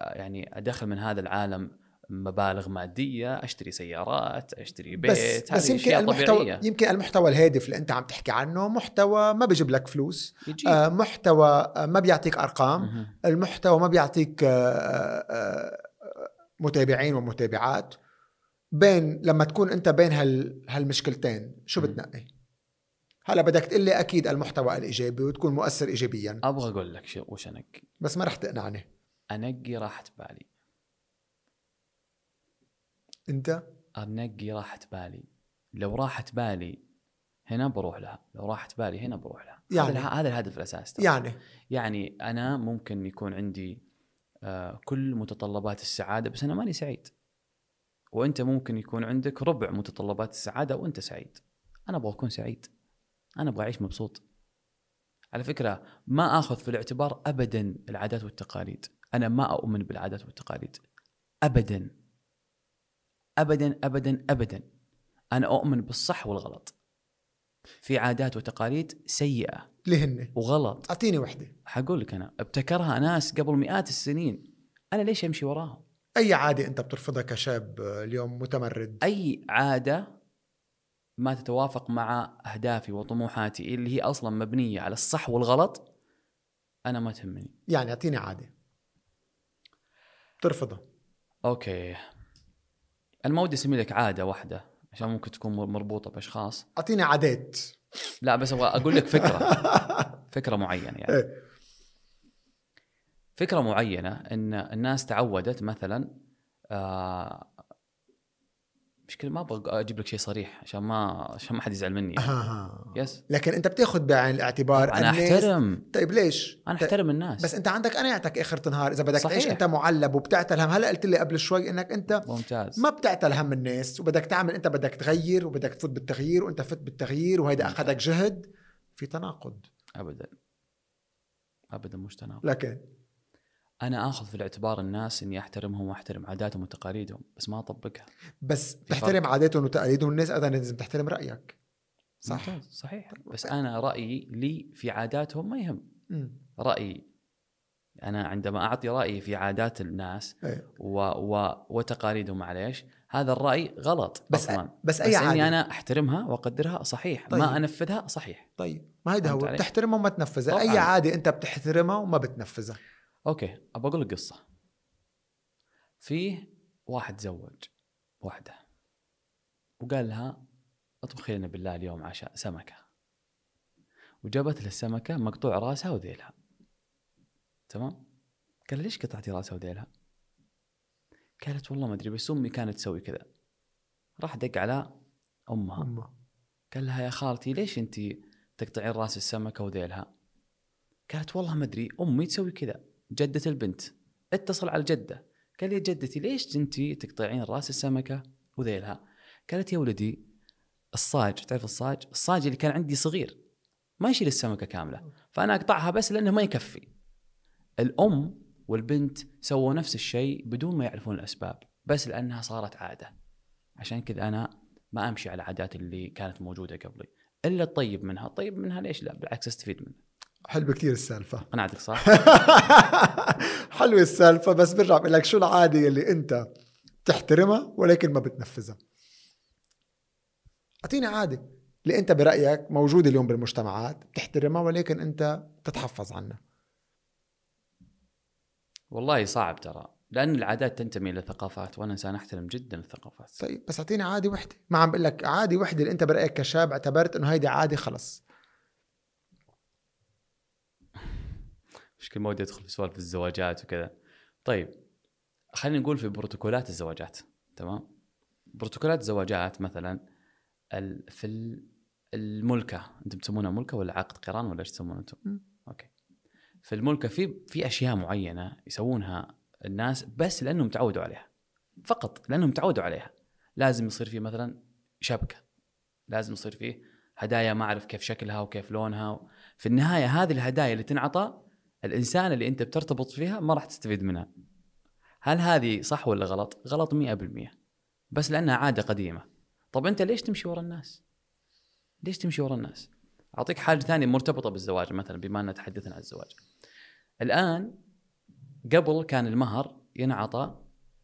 آه، يعني أدخل من هذا العالم مبالغ مادية أشتري سيارات أشتري بيت بس بس يمكن أشياء المحتوى طبيعية. يمكن المحتوى الهادف اللي أنت عم تحكي عنه محتوى ما بيجيب لك فلوس يجيب آه محتوى ما بيعطيك أرقام مهم. المحتوى ما بيعطيك آه، آه، آه، متابعين ومتابعات بين لما تكون أنت بين هال هالمشكلتين شو. بتنقي هلا بدك تقول لي أكيد المحتوى الإيجابي وتكون مؤثر ايجابيا. أبغى أقول لك شو وش انقي بس ما رح تقنعني. انقي راحة بالي. أنت؟ انقي راحة بالي. لو راحه بالي هنا بروح لها. لو راحه بالي هنا بروح لها. يعني؟ هذا اله- هذا الهدف الاساسي. يعني؟ يعني أنا ممكن يكون عندي آه، كل متطلبات السعادة بس أنا ماني سعيد. وأنت ممكن يكون عندك ربع متطلبات السعادة وأنت سعيد. أنا أبغى أكون سعيد. أنا أبغى أعيش مبسوط. على فكرة ما آخذ في الاعتبار ابدا العادات والتقاليد. أنا ما أؤمن بالعادات والتقاليد. ابدا. ابدا ابدا ابدا. أنا أؤمن بالصح والغلط. في عادات وتقاليد سيئة. اللي هن وغلط. أعطيني وحدة. حقول لك أنا ابتكرها ناس قبل مئات السنين. أنا ليش أمشي وراهم؟ أي عادة أنت بترفضها كشاب آه، اليوم متمرد؟ أي عادة ما تتوافق مع أهدافي وطموحاتي اللي هي أصلا مبنية على الصح والغلط أنا ما تهمني. يعني أعطيني عادة. بترفضها أوكي. أنا ما ودي أسمي لك عادة واحدة عشان ممكن تكون مربوطة بأشخاص. أعطيني عادات. لا بس أبغى أقول لك فكرة. *laughs* فكرة معينة يعني. إيه. فكرة معينة إن الناس تعودت مثلا آه مشكلة ما أبغى أجيب لك شيء صريح عشان ما عشان ما حد يزعل مني يعني. آه. يس لكن أنت بتأخذ بعين الاعتبار أنا أحترم طيب ليش؟ أنا أحترم الناس بس أنت عندك قناعتك آخر النهار إذا بدك صحيح. تعيش أنت معلب وبتعتل هم هلا قلت لي قبل شوي إنك أنت ممتاز ما بتعتل هم الناس وبدك تعمل أنت بدك تغير وبدك تفوت بالتغيير وأنت فت بالتغيير وهيدا. أخذك جهد في تناقض ابدا ابدا مش تناقض لكن أنا آخذ في الاعتبار الناس إني أحترمهم وأحترم عاداتهم وتقاليدهم بس ما أطبقها بس. تحترم عاداتهم وتقاليدهم الناس أيضا لازم تحترم رأيك صح ممتاز صحيح بس أنا رأيي لي في عاداتهم ما يهم. رأيي أنا عندما أعطي رأيي في عادات الناس إيه. و... و... وتقاليدهم معليش هذا الرأي غلط بس أصلا بس أي بس عادة اني أنا أحترمها وأقدرها صحيح طيب. ما أنفذها صحيح طيب ما هيدا هو؟ بتحترمها وما تنفذها. أي عادة أنت بتحترمها وما بتنفذها أوكي ابى أقول لك قصة. فيه واحد زوج واحدة وقال لها اطبخي لنا بالله اليوم عشاء سمكة وجابت له السمكة مقطوع راسها وذيلها. تمام؟ قال ليش قطعتي راسها وذيلها؟ قالت والله ما أدري بس أمي كانت تسوي كذا راح دق على أمها. أمه. قال لها يا خالتي ليش انت تقطعين راس السمكة وذيلها؟ قالت والله ما أدري أمي تسوي كذا جدة البنت اتصل على الجدة قال يا جدتي ليش انت تقطعين راس السمكة وذيلها؟ قالت يا ولدي الصاج تعرف الصاج؟ الصاج اللي كان عندي صغير ما يشيل السمكة كاملة فأنا أقطعها بس لأنه ما يكفي. الأم والبنت سووا نفس الشيء بدون ما يعرفون الأسباب بس لأنها صارت عادة. عشان كذا أنا ما أمشي على العادات اللي كانت موجودة قبلي إلا الطيب منها الطيب منها ليش لا بالعكس أستفيد منه حلوة كثير السالفة. أنا صح؟ *laughs* حلوة السالفة بس برجع بقول لك شو العادة اللي أنت بتحترمها ولكن ما بتنفذها. أعطيني عادة اللي أنت برأيك موجودة اليوم بالمجتمعات بتحترمها ولكن أنت تتحفظ عنها. والله صعب ترى لأن العادات تنتمي إلى ثقافات وأنا إنسان أحترم جدا الثقافات. طيب بس أعطيني عادي وحدة. ما عم بقول لك عادي وحدة اللي أنت برأيك كشاب اعتبرت إنه هيدي عادي خلص. مشكلة ما ودي أدخل في سوالف الزواجات وكذا. طيب خلينا نقول في بروتوكولات الزواجات تمام؟ بروتوكولات الزواجات مثلا في ال- الملكة أنتم تسمونها ملكة ولا عقد قران ولا إيش تسمونه أنتم؟ أوكي. في الملكة في في أشياء معينة يسوونها الناس بس لأنهم تعودوا عليها فقط لأنهم تعودوا عليها. لازم يصير في مثلا شبكة لازم يصير فيه هدايا ما أعرف كيف شكلها وكيف لونها في النهاية هذه الهدايا اللي تنعطى الإنسان اللي أنت بترتبط فيها ما راح تستفيد منها. هل هذه صح ولا غلط؟ غلط 100% بس لأنها عادة قديمة. طب أنت ليش تمشي ورا الناس؟ ليش تمشي ورا الناس؟ أعطيك حاجة ثانية مرتبطة بالزواج مثلا بما أن تحدثنا عن الزواج. الآن قبل كان المهر ينعطى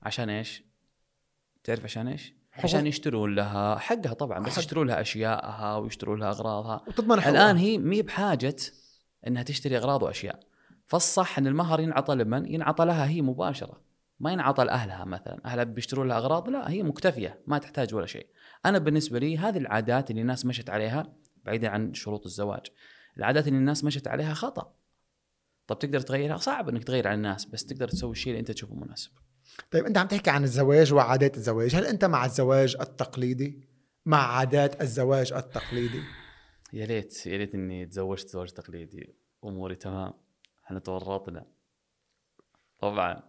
عشان إيش؟ تعرف عشان إيش؟ عشان يشترون لها حقها طبعا بس حق. يشترون لها اشيائها ويشترون لها أغراضها. وتضمن. الآن هي مي بحاجة إنها تشتري أغراض وأشياء. فالصح أن المهر ينعطى لمن؟ ينعطى لها هي مباشرة. ما ينعطى لأهلها مثلا. أهلها بيشترون لها أغراض؟ لا هي مكتفية ما تحتاج ولا شيء. أنا بالنسبة لي هذه العادات اللي الناس مشت عليها بعيدا عن شروط الزواج العادات اللي الناس مشت عليها خطأ. طب تقدر تغيرها؟ صعب إنك تغير على الناس بس تقدر تسوي الشيء اللي أنت تشوفه مناسب. طيب أنت عم تحكي عن الزواج وعادات الزواج. هل أنت مع الزواج التقليدي؟ مع عادات الزواج التقليدي؟ يا ليت يا ليت إني تزوجت زواج تقليدي. أموري تمام. إحنا تورطنا. طبعا.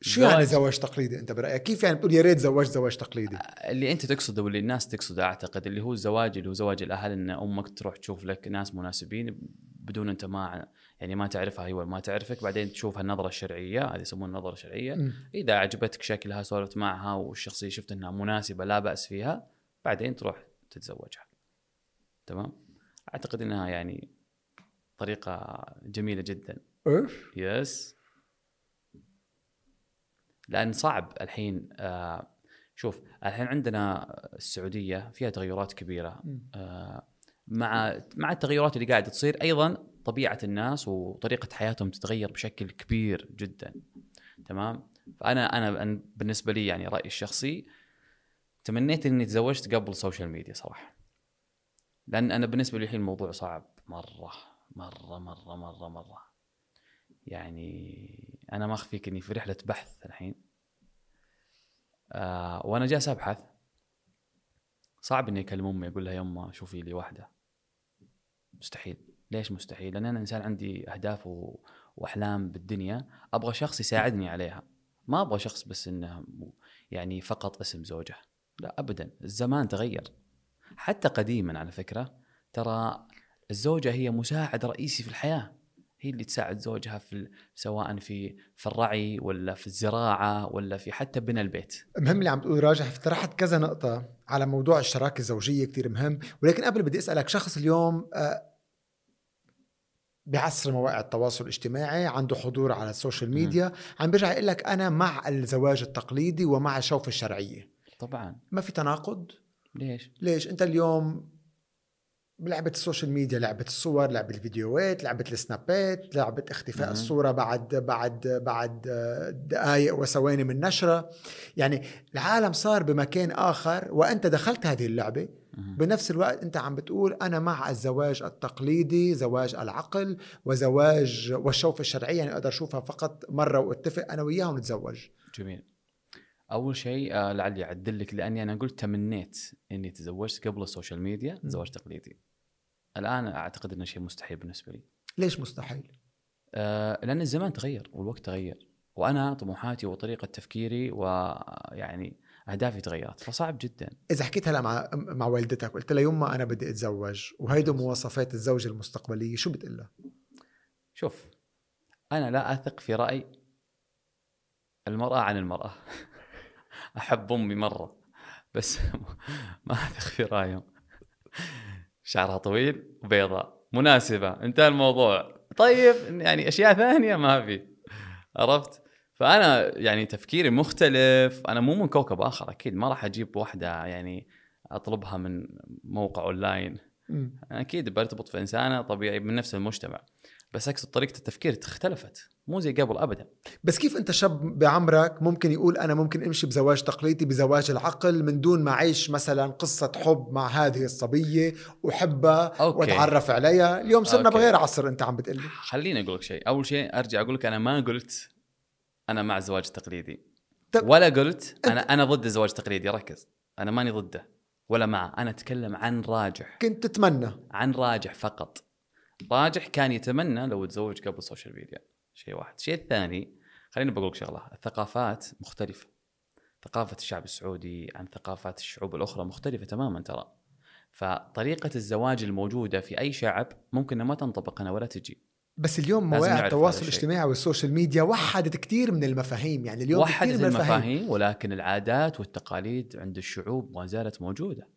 شو يعني زواج- تقليدي انت برأيك؟ كيف يعني بتقول يا ريت زواج زواج تقليدي؟ اللي انت تقصده واللي الناس تقصده اعتقد اللي هو الزواج اللي هو زواج الاهل ان أمك تروح تشوف لك ناس مناسبين بدون انت ما يعني ما تعرفها هي ولا ما تعرفك. بعدين تشوفها النظره الشرعية هذه يسمونها النظره الشرعيه مم. إذا عجبتك شكلها سولفت معها والشخصيه شفت إنها مناسبة لا بأس فيها بعدين تروح تتزوجها. تمام؟ أعتقد إنها يعني طريقه جميلة جدا. اوف yes. لأن صعب الحين آه شوف الحين عندنا السعودية فيها تغيرات كبيرة. آه مع مع التغيرات اللي قاعدة تصير أيضا طبيعة الناس وطريقة حياتهم تتغير بشكل كبير جدا. تمام؟ فأنا أنا بالنسبة لي يعني رأيي الشخصي تمنيت إني تزوجت قبل ال social media صراحة. لأن أنا بالنسبة لي الحين الموضوع صعب مرة. مرة مرة مرة مرة. يعني أنا ما أخفيك إني في رحلة بحث الحين. آه وأنا جالس أبحث. صعب إني أكلم أمي أقول لها يما شوفي لي واحدة. مستحيل. ليش مستحيل؟ لأن أنا إنسان عندي أهداف و... وأحلام بالدنيا. أبغى شخص يساعدني عليها. ما أبغى شخص بس إنه يعني فقط اسم زوجه. لا ابدا. الزمان تغير. حتى قديما على فكرة ترى الزوجة هي مساعد رئيسي في الحياة. هي اللي تساعد زوجها في سواء في في الرعي ولا في الزراعة ولا في حتى بناء البيت. مهم اللي عم تقول راجح اقترحت كذا نقطة على موضوع الشراكة الزوجية كتير مهم. ولكن قبل بدي أسألك شخص اليوم آه، بعصر مواقع التواصل الاجتماعي عنده حضور على ال social media عم بيرجع يقول لك أنا مع الزواج التقليدي ومع الشوف الشرعية. طبعا. ما في تناقض؟ ليش؟ ليش؟ أنت اليوم لعبة السوشيال ميديا لعبة الصور لعبة الفيديوهات لعبة السنابات لعبة اختفاء مهم. الصورة بعد بعد بعد دقائق وثواني من نشرة يعني العالم صار بمكان آخر وأنت دخلت هذه اللعبة مهم. بنفس الوقت أنت عم بتقول أنا مع الزواج التقليدي زواج العقل وزواج والشوف الشرعي يعني أقدر أشوفها فقط مرة وأتفق أنا وياها ونتزوج جميل أول شيء آه لعلي اعدل لك لأني أنا قلت تمنيت إني تزوجت قبل ال social media. زواج تقليدي الآن أعتقد إنه شيء مستحيل بالنسبة لي. ليش مستحيل؟ آه لأن الزمان تغير والوقت تغير وأنا طموحاتي وطريقة تفكيري ويعني أهدافي تغيرت فصعب جدا. إذا حكيت هلا مع مع والدتك قلت لها يما أنا بدي أتزوج وهيدي مواصفات الزوجة المستقبلية شو بتقول لها؟ شوف أنا لا أثق في رأي المرأة عن المرأة. *laughs* أحب أمي مرة بس *laughs* ما أثق في رأيهم. شعرها طويل وبيضاء مناسبة. انتهى الموضوع. طيب يعني أشياء ثانية ما في. عرفت؟ فأنا يعني تفكيري مختلف. أنا مو من كوكب آخر أكيد. ما راح أجيب واحدة يعني أطلبها من موقع أونلاين. أكيد برتبط في إنسانة طبيعي من نفس المجتمع. بس اقصد طريقه التفكير اختلفت مو زي قبل ابدا. بس كيف أنت شاب بعمرك ممكن يقول أنا ممكن أمشي بزواج تقليدي بزواج العقل من دون ما أعيش مثلا قصة حب مع هذه الصبية واحبها okay. وأتعرف عليها؟ اليوم صرنا okay. بغير عصر أنت عم بتقلي. خليني أقول لك شيء. أول شيء أرجع أقول لك أنا ما قلت أنا مع الزواج التقليدي. طب- ولا قلت أنا أنا ضد الزواج التقليدي ركز. أنا ماني ضده ولا معه أنا أتكلم عن راجح. كنت تتمنى. عن راجح فقط. راجح كان يتمنى لو تزوج قبل ال social media شيء واحد. الشيء الثاني خليني بقول لك شغلة. الثقافات مختلفة. ثقافة الشعب السعودي عن ثقافات الشعوب الأخرى مختلفة تماما ترى. فطريقة الزواج الموجودة في أي شعب ممكن ما تنطبق هنا ولا تجي. بس اليوم مواقع التواصل. الاجتماعي وال social media وحدت كثير من المفاهيم. يعني اليوم وحدت كثير من المفاهيم. المفاهيم ولكن العادات والتقاليد عند الشعوب ما زالت موجودة.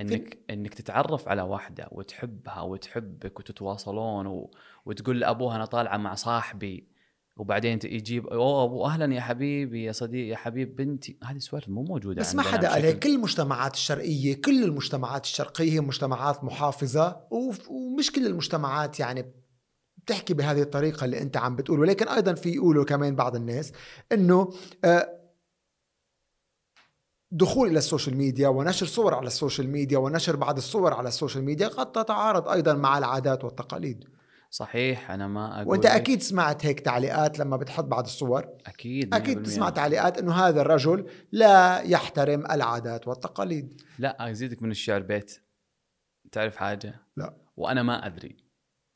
انك إنك تتعرف على واحدة وتحبها وتحبك وتتواصلون و... وتقول لأبوها أنا طالعة مع صاحبي وبعدين يجيب أوه أبو أهلا يا حبيبي يا صديق يا حبيب بنتي. هذه سوالف مو موجودة بس ما حدا قال بشكل- كل المجتمعات الشرقية كل المجتمعات الشرقية هي مجتمعات محافظة وف- ومش كل المجتمعات يعني بتحكي بهذه الطريقة اللي أنت عم بتقول ولكن أيضا في يقولوا كمان بعض الناس إنه آه، دخول إلى ال social media ونشر صور على ال social media ونشر بعض الصور على ال social media قد تتعارض أيضا مع العادات والتقاليد. صحيح أنا ما أقول وأنت أكيد سمعت هيك تعليقات لما بتحط بعض الصور؟ أكيد أكيد 100%. تسمع تعليقات إنه هذا الرجل لا يحترم العادات والتقاليد. لا ازيدك من الشعر بيت. تعرف حاجة؟ لا. وأنا ما أدري.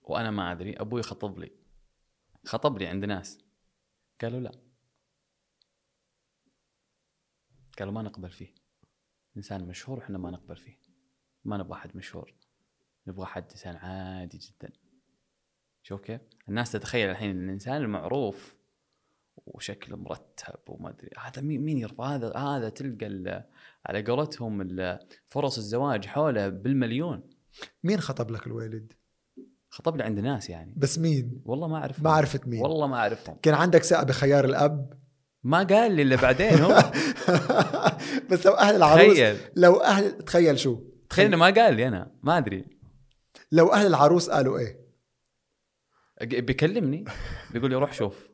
وأنا ما أدري. أبوي خطب لي. خطب لي عند ناس. قالوا لا. قالوا ما نقبل فيه. إنسان مشهور إحنا ما نقبل فيه. ما نبغى حد مشهور. نبغى حد إنسان عادي جدا. شوف كيف؟ الناس تتخيل الحين إن الانسان المعروف وشكله مرتب وما أدري. هذا مين مين يرضى هذا هذا تلقى على قولتهم فرص الزواج حوله بالمليون. مين خطب لك الوالد خطب لي عند ناس يعني. بس مين؟ والله ما أعرفهم. ما عرفت مين. والله ما أعرفهم. كان عندك ثقه بخيار الأب؟ ما قال لي الا بعدين هو. *laughs* بس لو أهل العروس تخيل. لو أهل تخيل شو؟ تخيل إنه ما قال لي أنا ما أدري. لو أهل العروس قالوا إيه؟ بيكلمني بيقول لي روح شوف.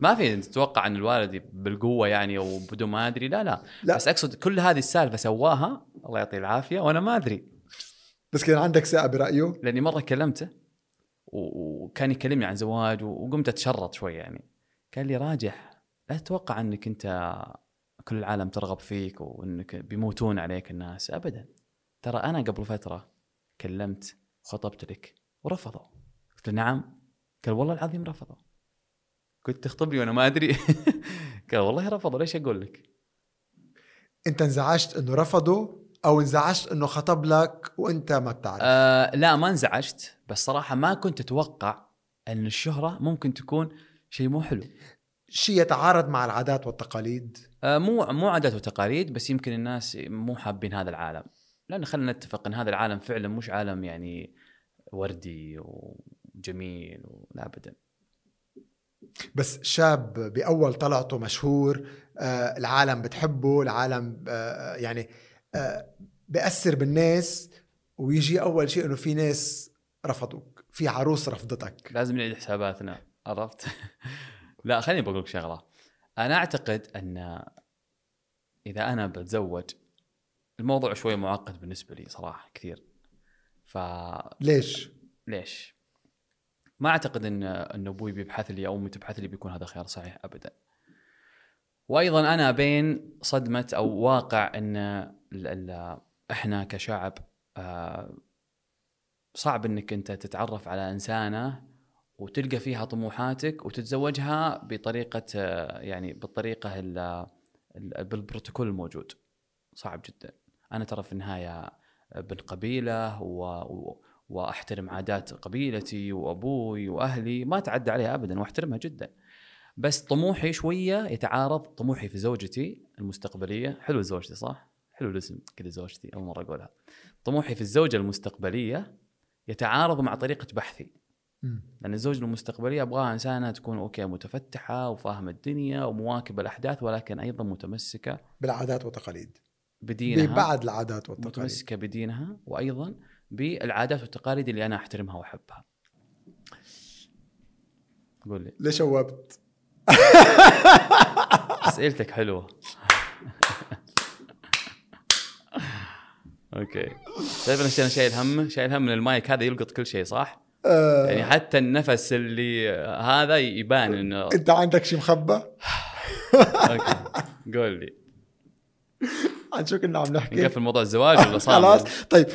ما في تتوقع إن الوالد بالقوة يعني أو بدون ما أدري لا لا, لا. بس أقصد كل هذه السالفة سواها الله يعطيه العافية وأنا ما أدري. بس كان عندك ثقه برأيه؟ لأني مرة كلمته وكان يكلمني عن زواج وقمت أتشرط شوي يعني. قال لي راجح. لا تتوقع أنك أنت كل العالم ترغب فيك وأنك بيموتون عليك الناس. ابدا. ترى أنا قبل فترة كلمت وخطبت لك ورفضوا. قلت له نعم. قال والله العظيم رفضوا. قلت تخطبني وأنا ما أدري. *laughs* قال والله رفضوا. ليش أقول لك؟ أنت انزعجت إنه رفضوا أو انزعجت إنه خطب لك وأنت ما بتعرف؟ آه لا ما انزعجت. بس صراحة ما كنت أتوقع إن الشهرة ممكن تكون شيء مو حلو. شيء يتعارض مع العادات والتقاليد؟ آه، مو مو عادات وتقاليد بس يمكن الناس مو حابين هذا العالم. لأن خلينا نتفق إن هذا العالم فعلا مش عالم يعني وردي وجميل لا ابدا. بس شاب بأول طلعته مشهور آه العالم بتحبه العالم آه يعني آه بأثر بالناس ويجي أول شيء إنه في ناس رفضوك في عروس رفضتك. لازم نعيد حساباتنا عرفت؟ *laughs* لا خليني بقول لك شغلة. أنا أعتقد أن إذا أنا بتزوج الموضوع شوي معقد بالنسبة لي صراحة كثير. فليش ليش؟ ما أعتقد أن أن أبوي بيبحث لي أو أمي تبحث لي بيكون هذا خيار صحيح ابدا. وأيضا أنا بين صدمة أو واقع أن ال ال إحنا كشعب آه، صعب أنك أنت تتعرف على إنسانة وتلقى فيها طموحاتك وتتزوجها بطريقة يعني بالطريقة ال- ال- بالبروتوكول الموجود. صعب جدا. أنا ترى في النهاية ابن قبيله و... وأحترم عادات قبيلتي وأبوي وأهلي ما أتعدى عليها ابدا وأحترمها جدا. بس طموحي شوية يتعارض طموحي في زوجتي المستقبلية. حلو زوجتي صح؟ حلو الاسم كذا زوجتي أول مرة أقولها. طموحي في الزوجة المستقبلية يتعارض مع طريقة بحثي. لأن الزوجة المستقبلية أبغاها إنسانة تكون أوكي متفتحة وفاهمة الدنيا ومواكبة الأحداث ولكن أيضا متمسكة بالعادات والتقاليد بدينها. ببعض العادات والتقاليد. متمسكة بدينها وأيضا بالعادات والتقاليد اللي أنا أحترمها وأحبها. قول لي. ليش شوبت؟ *laughs* أسئلتك حلوة. *laughs* أوكي. تعرف أنا أنا شايل هم؟ شايل هم من المايك هذا يلقط كل شيء صح؟ آه. يعني حتى النفس اللي هذا يبان إنه أنت عندك شيء مخبى؟ *laughs* okay. قول لي. عن شو كنا عم نحكي؟ نقفل موضوع الزواج ولا صار؟ خلاص. طيب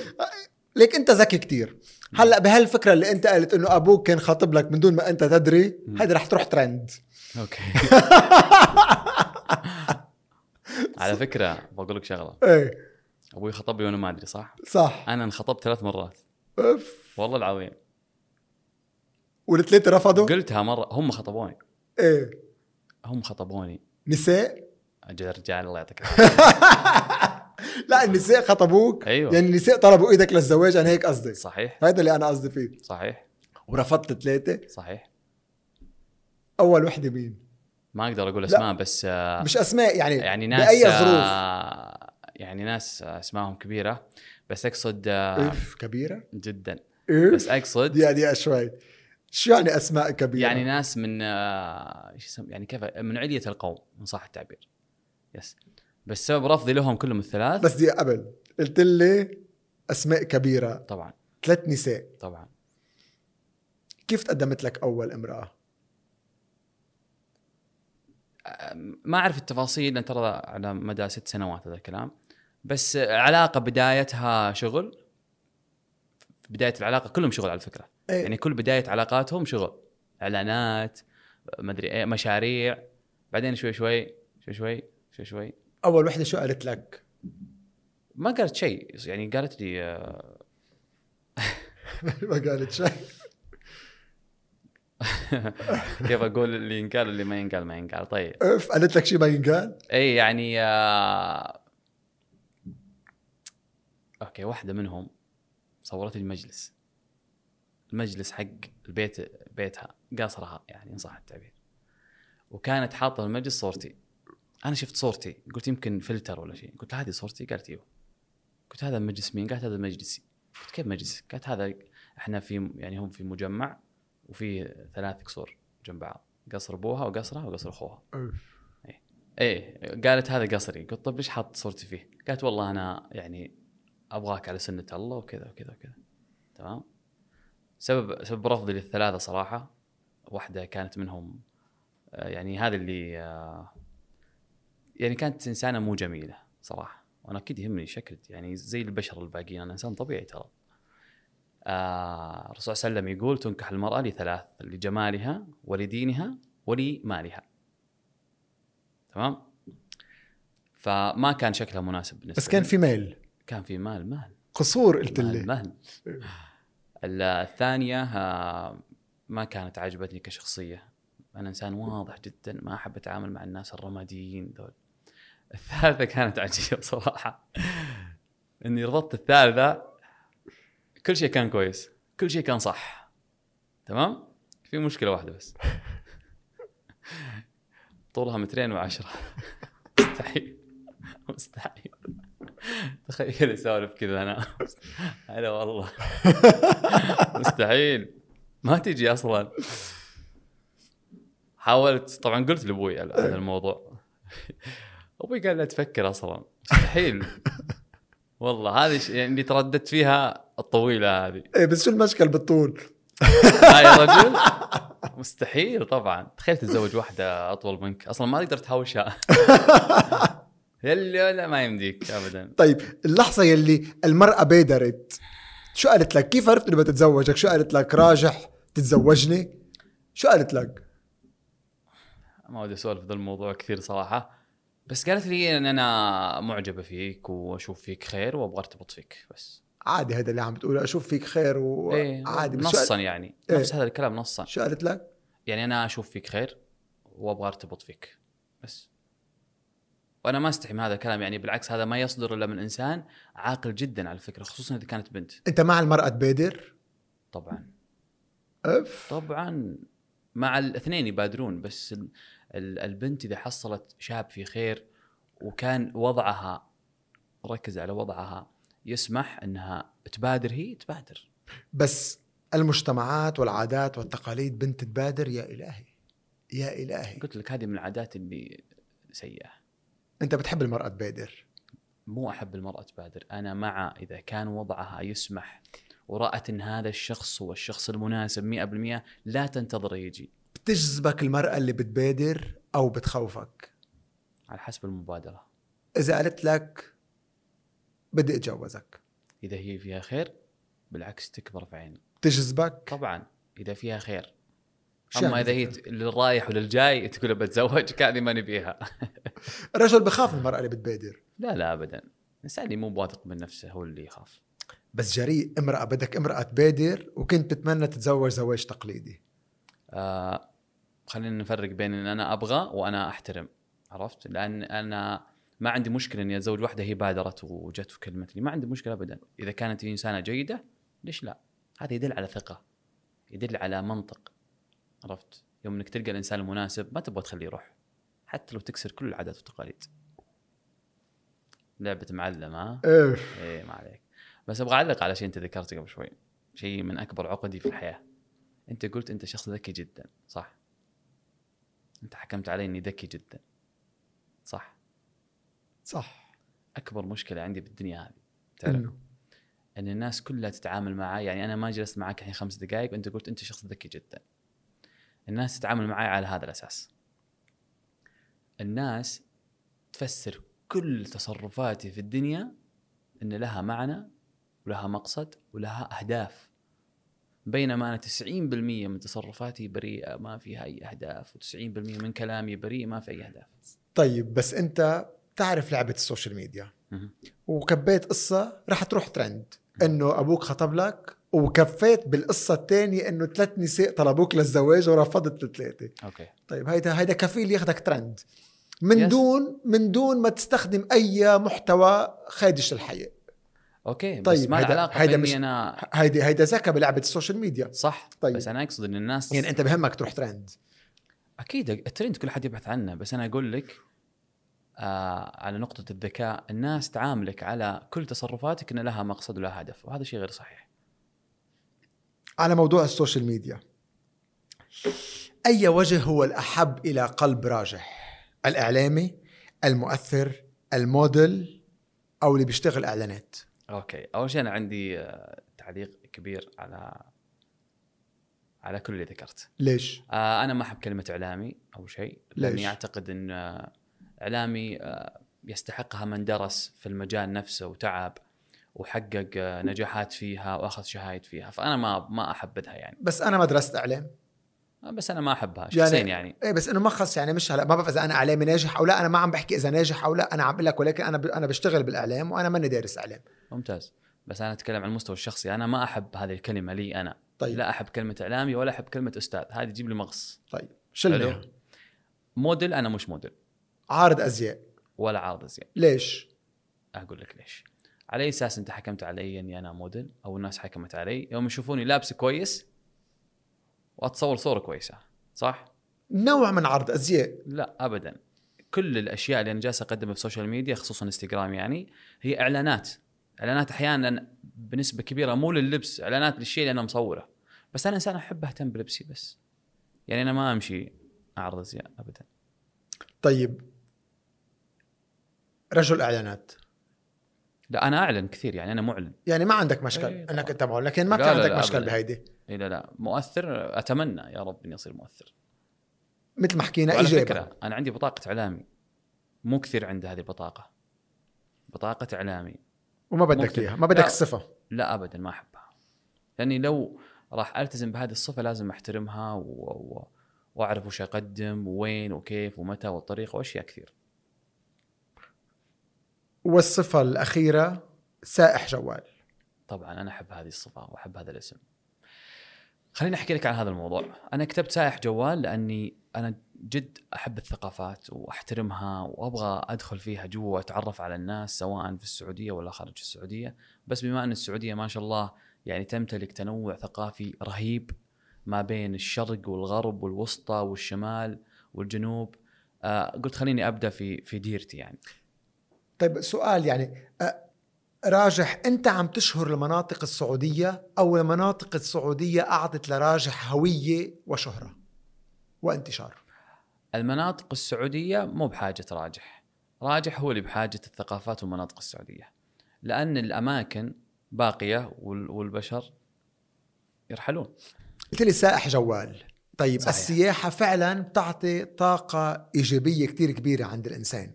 ليك أنت ذكي كتير. هلأ بهالفكرة اللي أنت قلت إنه أبوك كان خاطب لك من دون ما أنت تدري هذه رح تروح trend okay. *laughs* على فكرة بقول لك شغلة. إيه. أبوي خطب لي وأنا ما أدري صح؟ صح. أنا انخطبت ثلاث مرات. أوف. والله العظيم. والثلاثه رفضوا؟ قلتها مرة هم خطبوني. إيه. هم خطبوني. نساء؟ أجل رجال الله يعطيك *laughs* لا النساء خطبوك. أيوة. يعني النساء طلبوا إيدك للزواج أنا هيك قصدي صحيح. هذا اللي أنا قصدي فيه. صحيح. ورفضت ثلاثة صحيح. أول وحدة مين؟ ما أقدر أقول أسماء بس آه، مش أسماء يعني يعني ناس باي ظروف. آه، يعني ناس آه، أسمائهم كبيرة بس أقصد آه، اف كبيرة؟ جدا. اف بس أقصد دقيقه دقيقه شوي. شو يعني أسماء كبيرة؟ يعني ناس من آه، إيش يسم يعني كيف؟ من علية القوم ان صح التعبير. yes بس سبب رفضي لهم كلهم الثلاث. بس دقيقه قبل. قلت لي أسماء كبيرة. طبعا. ثلاث نساء. طبعا. كيف تقدمت لك أول امرأة؟ ما أعرف التفاصيل لأن ترى على مدى ست سنوات هذا الكلام. بس علاقة بدايتها شغل. بداية العلاقة كلهم شغل على فكرة. إيه. يعني كل بداية علاقاتهم شغل إعلانات ما ادري إيه مشاريع. بعدين شوي شوي شوي شوي شوي شوي. أول وحدة شو قالت لك؟ ما قالت شيء. يعني قالت لي آه، *laughs* ما قالت شيء. *laughs* كيف أقول اللي ينقال واللي ما ينقال؟ ما ينقال. طيب. إف قالت لك شيء ما ينقال؟ اي يعني آه okay واحدة منهم صورت لي مجلس المجلس حق البيت بيتها. قصرها يعني إن صح التعبير. وكانت حاطة المجلس صورتي. أنا شفت صورتي. قلت يمكن فلتر ولا شيء. قلت هذه صورتي؟ قالت إيوه. قلت هذا مجلس مين؟ قالت هذا مجلسي. قلت كيف مجلس قالت هذا إحنا في يعني هم في مجمع وفي ثلاث قصور جنب بعض. قصر أبوها وقصرها وقصر أخوها. إيه. قالت هذا قصري. قلت طيب ليش حاط صورتي فيه؟ قالت والله أنا يعني أبغاك على سنة الله وكذا وكذا وكذا. تمام؟ سبب سبب رفضي للثلاثة صراحة واحدة كانت منهم آه، يعني هذا اللي آه، يعني كانت إنسانة مو جميلة صراحة وأنا أكيد يهمني شكل يعني زي البشر الباقيين أنا إنسان طبيعي ترى. آه الرسول صلى الله عليه وسلم يقول تنكح المرأة لثلاث لجمالها ولدينها ولمالها. تمام؟ فما كان شكلها مناسب بالنسبة بس كان. في ميل كان في مال مال قصور قلت مال, لي مال. ال- الثانية آه، ما كانت عجبتني كشخصية. أنا إنسان واضح جدا ما أحب أتعامل مع الناس الرماديين دول الثالثة كانت عجيبة صراحة. إني ربطت الثالثة كل شيء كان كويس كل شيء كان صح. تمام؟ في مشكلة واحدة بس. طولها مترين وعشرة. *laughs* مستحيل. مستحيل. تخيل أسولف كذا أنا. هلا والله. *laughs* مستحيل. ما تجي أصلا. حاولت طبعا قلت لأبوي على هذا الموضوع. أبوي قال لا تفكر أصلا. مستحيل. والله هذه يعني اللي ترددت فيها الطويلة هذه. إيه بس شو المشكل بالطول؟ ها يا رجل. مستحيل طبعا. تخيل تتزوج واحدة أطول منك. أصلا ما تقدر تهاوشها *laughs* يلا لا ما يمديك ابدا. طيب اللحظة يلي المرأة بادرت شو قالت لك؟ كيف عرفت إنه بدها تتزوجك شو قالت لك؟ راجح؟ تتزوجني؟ شو قالت لك؟ ما ودي أسولف ذا الموضوع كثير صراحة. بس قالت لي إن أنا معجبة فيك وأشوف فيك خير وأبغى أرتبط فيك بس. عادي هذا اللي عم بتقوله أشوف فيك خير إيه وعادي شو نصا يعني. إيه. نفس هذا الكلام نصا. شو قالت لك؟ يعني أنا أشوف فيك خير وأبغى أرتبط فيك بس. وأنا ما أستحي من هذا الكلام يعني بالعكس هذا ما يصدر إلا من إنسان عاقل جدا على فكرة خصوصا إذا كانت بنت. أنت مع المرأة تبادر؟ طبعا. أف. طبعا. مع الاثنين يبادرون بس ال- ال- البنت إذا حصلت شاب في خير وكان وضعها ركز على وضعها يسمح إنها تبادر هي تبادر. بس المجتمعات والعادات والتقاليد بنت تبادر يا إلهي يا إلهي. قلت لك هذه من العادات اللي سيئة. أنت بتحب المرأة تبادر؟ مو أحب المرأة تبادر. أنا مع إذا كان وضعها يسمح ورأت إن هذا الشخص هو الشخص المناسب 100% لا تنتظره يجي. بتجذبك المرأة اللي بتبادر أو بتخوفك؟ على حسب المبادرة. إذا قالت لك بدي أتجوزك. إذا هي فيها خير بالعكس تكبر في عيني تجذبك طبعا إذا فيها خير. أما إذا هي للرايح وللجاي تقول بتزوجك هذه ما نبيها *laughs* الرجل بخاف من المرأة اللي بتبادر. لا لا ابدا. الإنسان اللي مو واثق من نفسه هو اللي يخاف. بس جريء امرأة بدك امرأة تبادر وكنت بتتمنى تتزوج زواج تقليدي. آه خلينا نفرق بين إن أنا أبغى وأنا أحترم عرفت؟ لأن أنا ما عندي مشكلة إني أتزوج واحدة هي بادرت وجت وكلمت لي ما عندي مشكلة ابدا. إذا كانت هي إنسانة جيدة ليش لا؟ هذا يدل على ثقة يدل على منطق. عرفت؟ يوم انك تلقى الإنسان المناسب ما تبغى تخليه يروح حتى لو تكسر كل العادات والتقاليد. لعبة معلم ها إيه. إيه ما عليك. بس أبغى أعلق على شيء أنت ذكرته قبل شوي. شيء من أكبر عقدي في الحياة. أنت قلت أنت شخص ذكي جدا صح؟ أنت حكمت علي إني ذكي جدا صح؟ صح. أكبر مشكلة عندي بالدنيا هذه تعرف؟ إن الناس كلها تتعامل معي يعني أنا ما جلست معك الحين خمس دقائق وانت قلت أنت شخص ذكي جدا. الناس تتعامل معي على هذا الأساس. الناس تفسر كل تصرفاتي في الدنيا إن لها معنى ولها مقصد ولها أهداف. بينما أنا 90% من تصرفاتي بريئة ما فيها أي أهداف و90% من كلامي بريء ما في أي أهداف. طيب بس أنت تعرف لعبة ال social media. وكبيت قصة رح تروح ترند. إنه أبوك خطب لك وكبيت بالقصة الثانية إنه ثلاث نساء طلبوك للزواج ورفضت الثلاثة okay طيب هيدا هيدا كفيل ياخدك ترند من Yes. دون من دون ما تستخدم أي محتوى خادش للحياة أوكي بس طيب، ما له هيدا- علاقة هيدا مش- أنا هيدي هيدا ذكاء بلعبة السوشيال ميديا صح طيب. طيب. بس أنا أقصد إن الناس يعني أنت بهمك تروح ترند أكيد الترند كل حد يبحث عنه بس أنا أقول لك آه على نقطة الذكاء الناس تعاملك على كل تصرفاتك إن لها مقصد ولها هدف وهذا شيء غير صحيح على موضوع السوشيال ميديا. أي وجه هو الأحب إلى قلب راجح؟ الإعلامي المؤثر الموديل أو اللي بيشتغل إعلانات؟ أوكي. أول شيء أنا عندي آه تعليق كبير على على كل اللي ذكرت. ليش؟ آه أنا ما أحب كلمة إعلامي أول شيء لأني ليش؟ أعتقد إن آه إعلامي آه يستحقها من درس في المجال نفسه وتعب. وحقق نجاحات فيها وأخذ شهايد فيها. فأنا ما ما أحبذها يعني. بس أنا ما درست اعلام بس أنا ما أحبها. يعني- شخصيا يعني. إيه بس إنه ما خص يعني مش هلا ما بعرف إذا أنا اعلامي ناجح أو لا. أنا ما عم بحكي إذا ناجح أو لا. أنا عم بقول لك ولكن أنا. أنا بشتغل بالإعلام وأنا ماني دارس اعلام ممتاز. بس أنا أتكلم عن المستوى الشخصي. أنا ما أحب هذه الكلمة لي أنا. طيب. لا أحب كلمة إعلامي ولا أحب كلمة أستاذ. هذه تجيب لي مغص. طيب. حلو. موديل أنا مش موديل. عارض أزياء. ولا عارض أزياء. ليش؟ أقول لك ليش. على اي أساس أنت حكمت علي اني أنا موديل أو الناس حكمت علي. يوم يشوفوني لابس كويس وأتصور صورة كويسة صح؟ نوع من عرض أزياء. لا ابدا. كل الأشياء اللي أنا جالس أقدمها في السوشيال ميديا خصوصا إنستغرام يعني هي إعلانات. إعلانات أحيانا بنسبة كبيرة مو لللبس إعلانات للشيء اللي أنا مصوره. بس أنا إنسان أحب أهتم بلبسي بس. يعني أنا ما أمشي أعرض أزياء ابدا. طيب. رجل إعلانات. لا أنا أعلن كثير يعني أنا معلن يعني ما عندك مشكل إيه. إنك تتابعه لكن ما كان عندك لا، مشكل. بهيدي. إيه لا لا مؤثر. أتمنى يا رب إني أصير مؤثر. مثل ما حكينا ايجابا فكرة أنا عندي بطاقة إعلامي. مو كثير عنده هذه البطاقة. بطاقة إعلامي. وما بدك. إياها ما بدك لا. الصفة. لا ابدا ما أحبها. لأني لو راح ألتزم بهذه الصفة لازم أحترمها و... و... وأعرف وش أقدم وين وكيف ومتى والطريقة وأشياء كثير. والصفة الأخيرة سائح جوال. طبعا أنا أحب هذه الصفة وأحب هذا الاسم. خليني أحكي لك عن هذا الموضوع. أنا كتبت سائح جوال لأني أنا جد أحب الثقافات وأحترمها وأبغى أدخل فيها جوا وأتعرف على الناس سواء في السعودية ولا خارج السعودية. بس بما أن السعودية ما شاء الله يعني تمتلك تنوع ثقافي رهيب ما بين الشرق والغرب والوسطى والشمال والجنوب آه قلت خليني أبدأ في في ديرتي يعني. طيب سؤال يعني راجح أنت عم تشهر المناطق السعودية أو المناطق السعودية أعطت لراجح هوية وشهرة وانتشار؟ المناطق السعودية مو بحاجة راجح. راجح هو اللي بحاجة الثقافات والمناطق السعودية. لأن الأماكن باقية وال- والبشر يرحلون. قلت لي سائح جوال. طيب صحيح. السياحة فعلا بتعطي طاقة إيجابية كتير كبيرة عند الإنسان.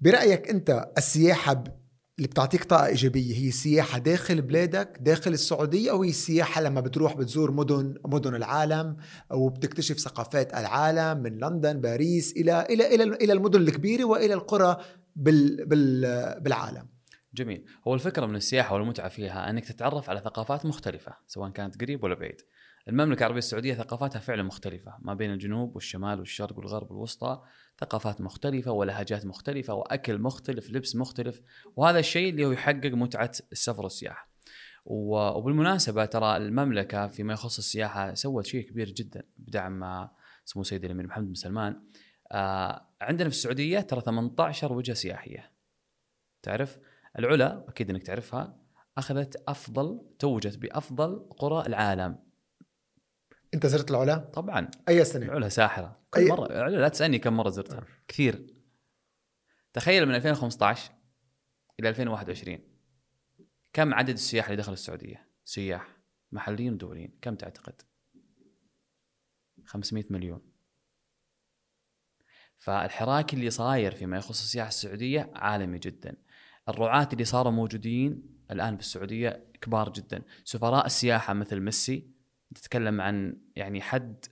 برأيك أنت السياحة ب- اللي بتعطيك طاقة إيجابية هي السياحة داخل بلادك داخل السعودية أو هي السياحة لما بتروح بتزور مدن مدن العالم وبتكتشف ثقافات العالم من لندن باريس إلى إلى إلى إلى المدن الكبيرة وإلى القرى بال بال بالعالم. جميل. هو الفكرة من السياحة والمتعة فيها أنك تتعرف على ثقافات مختلفة سواء كانت قريب ولا بعيد. المملكة العربية السعودية ثقافاتها فعلا مختلفة ما بين الجنوب والشمال والشرق والغرب والوسطى ثقافات مختلفة ولهجات مختلفة وأكل مختلف لبس مختلف وهذا الشيء اللي هو يحقق متعة السفر والسياحة. وبالمناسبة ترى المملكة فيما يخص السياحة سوت شيء كبير جدا بدعم سمو سيدي الأمير محمد بن سلمان. آه، عندنا في السعودية ترى 18 وجهة سياحية. تعرف؟ العلا أكيد إنك تعرفها أخذت أفضل توجت بأفضل قرى العالم. أنت زرت العلا؟ طبعا. أي سنة؟ العلا ساحرة. كل أي- مرة. العلا لا تسألني كم مرة زرتها. كثير. تخيل من 2015 إلى 2021 كم عدد السياح اللي دخلوا السعودية؟ سياح محليين ودوليين. كم تعتقد؟ 500 مليون. فالحراك اللي صاير فيما يخص السياحه السعودية عالمي جدا. الرعاة اللي صاروا موجودين الآن بالسعودية كبار جدا. سفراء السياحة مثل ميسي تتكلم عن يعني حد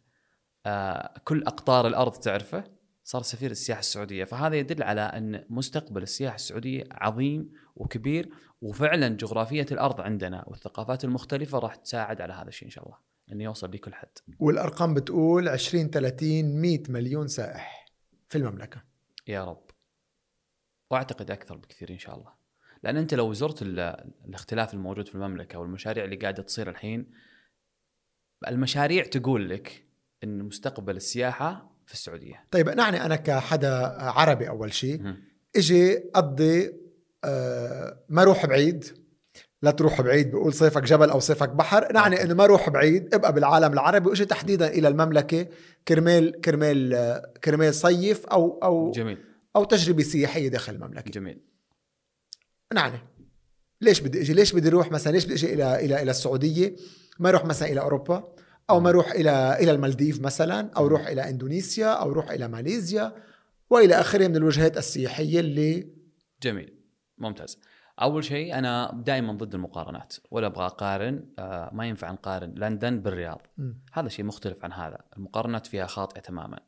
آه كل أقطار الأرض تعرفه صار سفير السياحة السعودية. فهذا يدل على أن مستقبل السياحة السعودية عظيم وكبير وفعلا جغرافية الأرض عندنا والثقافات المختلفة راح تساعد على هذا الشيء إن شاء الله انه يوصل لكل حد. والأرقام بتقول 20 30 100 مليون سائح في المملكة. يا رب. وأعتقد أكثر بكثير إن شاء الله. لأن أنت لو زرت ال- الاختلاف الموجود في المملكة والمشاريع اللي قاعدة تصير الحين المشاريع تقول لك إن مستقبل السياحة في السعودية. طيب نعني أنا كحدا عربي أول شيء. إجي أقضي آه، ما روح بعيد. لا تروح بعيد بقول صيفك جبل أو صيفك بحر. نعني إنه ما روح بعيد ابقى بالعالم العربي وإجي تحديدا إلى المملكة كرمال كرمال آه، كرمال صيف أو أو جميل. أو تجربة سياحية داخل المملكة. جميل. نعني ليش بدي إجي؟ ليش بدي أروح مثلا؟ ليش بدي إجي إلى إلى إلى السعودية؟ ما أروح مثلا إلى أوروبا أو ما أروح إلى إلى المالديف مثلا أو أروح إلى إندونيسيا أو أروح إلى ماليزيا وإلى آخره من الوجهات السياحية اللي جميل. ممتاز. أول شيء أنا دائما ضد المقارنات ولا أبغى أقارن آه ما ينفع نقارن لندن بالرياض. مم. هذا شيء مختلف عن هذا. المقارنات فيها خاطئة تماما.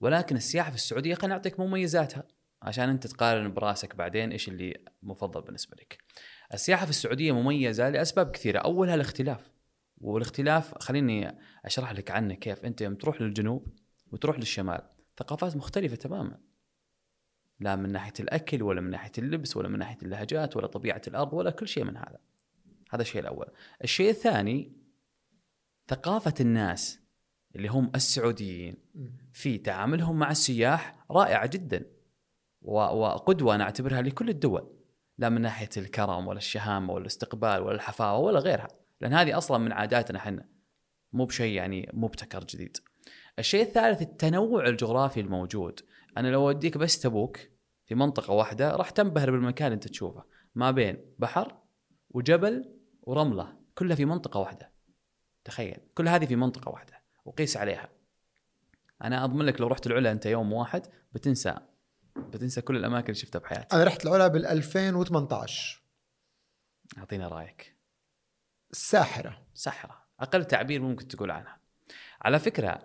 ولكن السياحة في السعودية خليني أعطيك مميزاتها عشان أنت تقارن براسك بعدين إيش اللي مفضل بالنسبة لك. السياحة في السعودية مميزة لأسباب كثيرة. أولها الاختلاف. والاختلاف خليني أشرح لك عنه كيف. أنت يوم تروح للجنوب وتروح للشمال ثقافات مختلفة تماما. لا من ناحية الأكل ولا من ناحية اللبس ولا من ناحية اللهجات ولا طبيعة الأرض ولا كل شيء من هذا. هذا الشيء الأول. الشيء الثاني ثقافة الناس اللي هم السعوديين. في تعاملهم مع السياح رائعة جدا. وقدوه أنا أعتبرها لكل الدول. لا من ناحية الكرم ولا الشهامة ولا الاستقبال ولا الحفاوة ولا غيرها. لأن هذه أصلا من عاداتنا إحنا. مو بشيء يعني مبتكر جديد. الشيء الثالث التنوع الجغرافي الموجود. أنا لو أوديك بس تبوك في منطقة واحدة راح تنبهر بالمكان اللي أنت تشوفه. ما بين بحر وجبل ورملة كلها في منطقة واحدة. تخيل كل هذه في منطقة واحدة. وقيس عليها. أنا أضمن لك لو رحت العلا أنت يوم واحد بتنسى. بتنسى كل الأماكن اللي شفتها بحياتك. أنا رحت العلا بال 2018 أعطينا رأيك. الساحره سحره أقل تعبير ممكن تقول عنها. على فكرة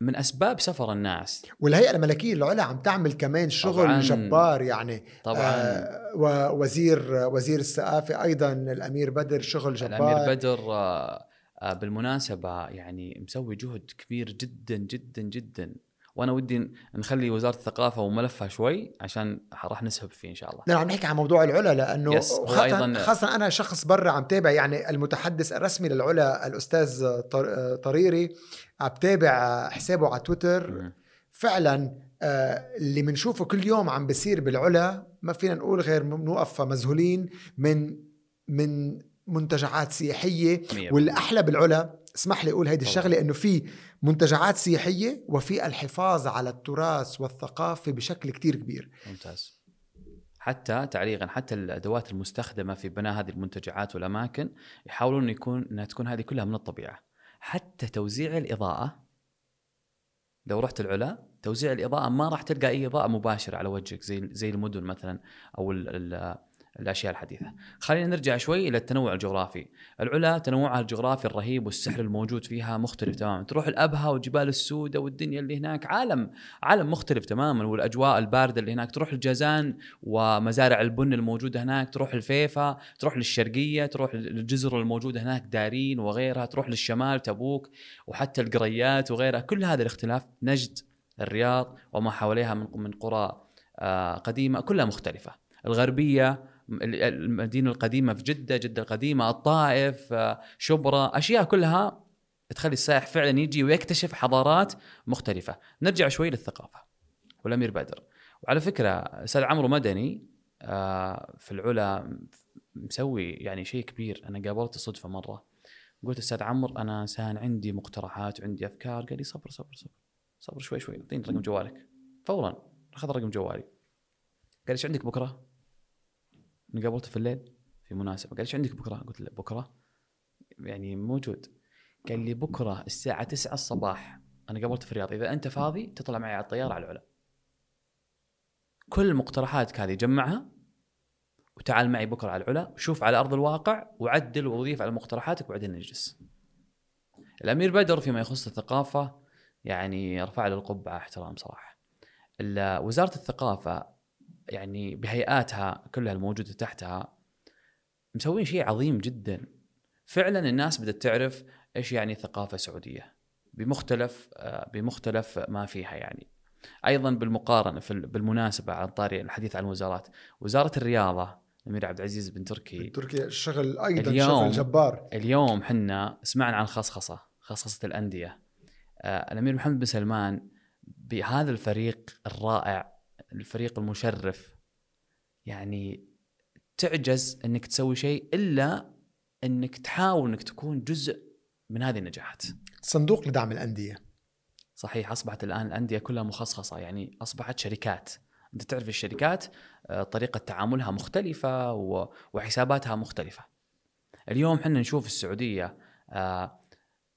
من أسباب سفر الناس والهيئة الملكية للعلا عم تعمل كمان شغل طبعاً. جبار يعني طبعا. آه ووزير وزير الثقافة أيضا الأمير بدر شغل جبار. الأمير بدر آه، آه، بالمناسبة يعني مسوي جهد كبير جدا جدا جدا. وأنا ودي نخلي وزارة الثقافة وملفها شوي عشان راح نسهب فيه إن شاء الله. لا عم نحكي عن موضوع العلا لأنه يس، خاصة, خاصة أنا شخص برا عم تابع يعني المتحدث الرسمي للعلا الأستاذ طر- طريري عم تابع حسابه على تويتر. فعلا آه، اللي بنشوفه كل يوم عم بيصير بالعلا ما فينا نقول غير نوقف مذهولين من من منتجعات سياحية مية والأحلى بالعلا اسمح لي أقول هيدي. الشغلة إنه في منتجعات سياحية وفي الحفاظ على التراث والثقافة بشكل كتير كبير. ممتاز. حتى تعليقا حتى الأدوات المستخدمة في بناء هذه المنتجعات والأماكن يحاولون إن يكون إنها تكون هذه كلها من الطبيعة. حتى توزيع الإضاءة لو رحت العلا توزيع الإضاءة ما راح تلقى أي إضاءة مباشرة على وجهك زي زي المدن مثلا أو ال ال الأشياء الحديثة. خلينا نرجع شوي إلى التنوع الجغرافي. العلا تنوعها الجغرافي الرهيب والسحر الموجود فيها مختلف تماما، تروح الأبها وجبال السودة والدنيا اللي هناك عالم عالم مختلف تماما والأجواء الباردة اللي هناك، تروح الجازان ومزارع البن الموجودة هناك، تروح الفيفا، تروح للشرقية، تروح للجزر الموجوده هناك دارين وغيرها، تروح للشمال تبوك وحتى القريات وغيرها، كل هذا الاختلاف نجد الرياض وما حواليها من قرى آه، قديمة كلها مختلفة. الغربية ال- المدينة القديمة في جدة، جدة القديمة، الطائف، آه، شبرا، أشياء كلها تخلي السائح فعلا يجي ويكتشف حضارات مختلفة. نرجع شوي للثقافة. والأمير بدر. وعلى فكرة أستاذ عمرو مدني آه، في العلا مسوي يعني شيء كبير، أنا قابلته صدفة مرة. قلت أستاذ عمرو أنا سان عندي مقترحات وعندي أفكار، قال لي صبر صبر صبر صبر شوي شوي اعطيني رقم جوالك. فورا أخذ رقم جوالي. قال إيش عندك بكرة؟ قابلته في الليل في مناسبة. قال إيش عندك بكرة؟ قلت له بكرة؟ يعني موجود. قال لي بكرة الساعة 9 الصباح أنا قابلته في الرياض. إذا أنت فاضي تطلع معي على الطيارة على العلا. كل مقترحاتك هذه جمعها وتعال معي بكرة على العلا. وشوف على أرض الواقع وعدل وضيف على مقترحاتك وبعدين نجلس. الأمير بدر فيما يخص الثقافة يعني ارفع له القبعة احترام صراحة. وزارة الثقافة يعني بهيئاتها كلها الموجودة تحتها مسوين شيء عظيم جدا. فعلا الناس بدأت تعرف إيش يعني ثقافة سعودية. بمختلف آه، بمختلف ما فيها يعني. أيضا بالمقارنة في ال- بالمناسبة عن طاري الحديث عن الوزارات وزارة الرياضة الامير عبد العزيز بن تركي. تركيا الشغل أيضا اليوم- شغل جبار. اليوم حنا سمعنا عن خصخصة خصخصة الأندية. آه الأمير محمد بن سلمان بهذا الفريق الرائع الفريق المشرف. يعني تعجز إنك تسوي شيء إلا إنك تحاول إنك تكون جزء من هذه النجاحات. صندوق لدعم الأندية. صحيح أصبحت الآن الأندية كلها مخصصة. يعني أصبحت شركات. أنت تعرف الشركات آه، طريقة تعاملها مختلفة وحساباتها مختلفة. اليوم إحنا نشوف السعودية آه،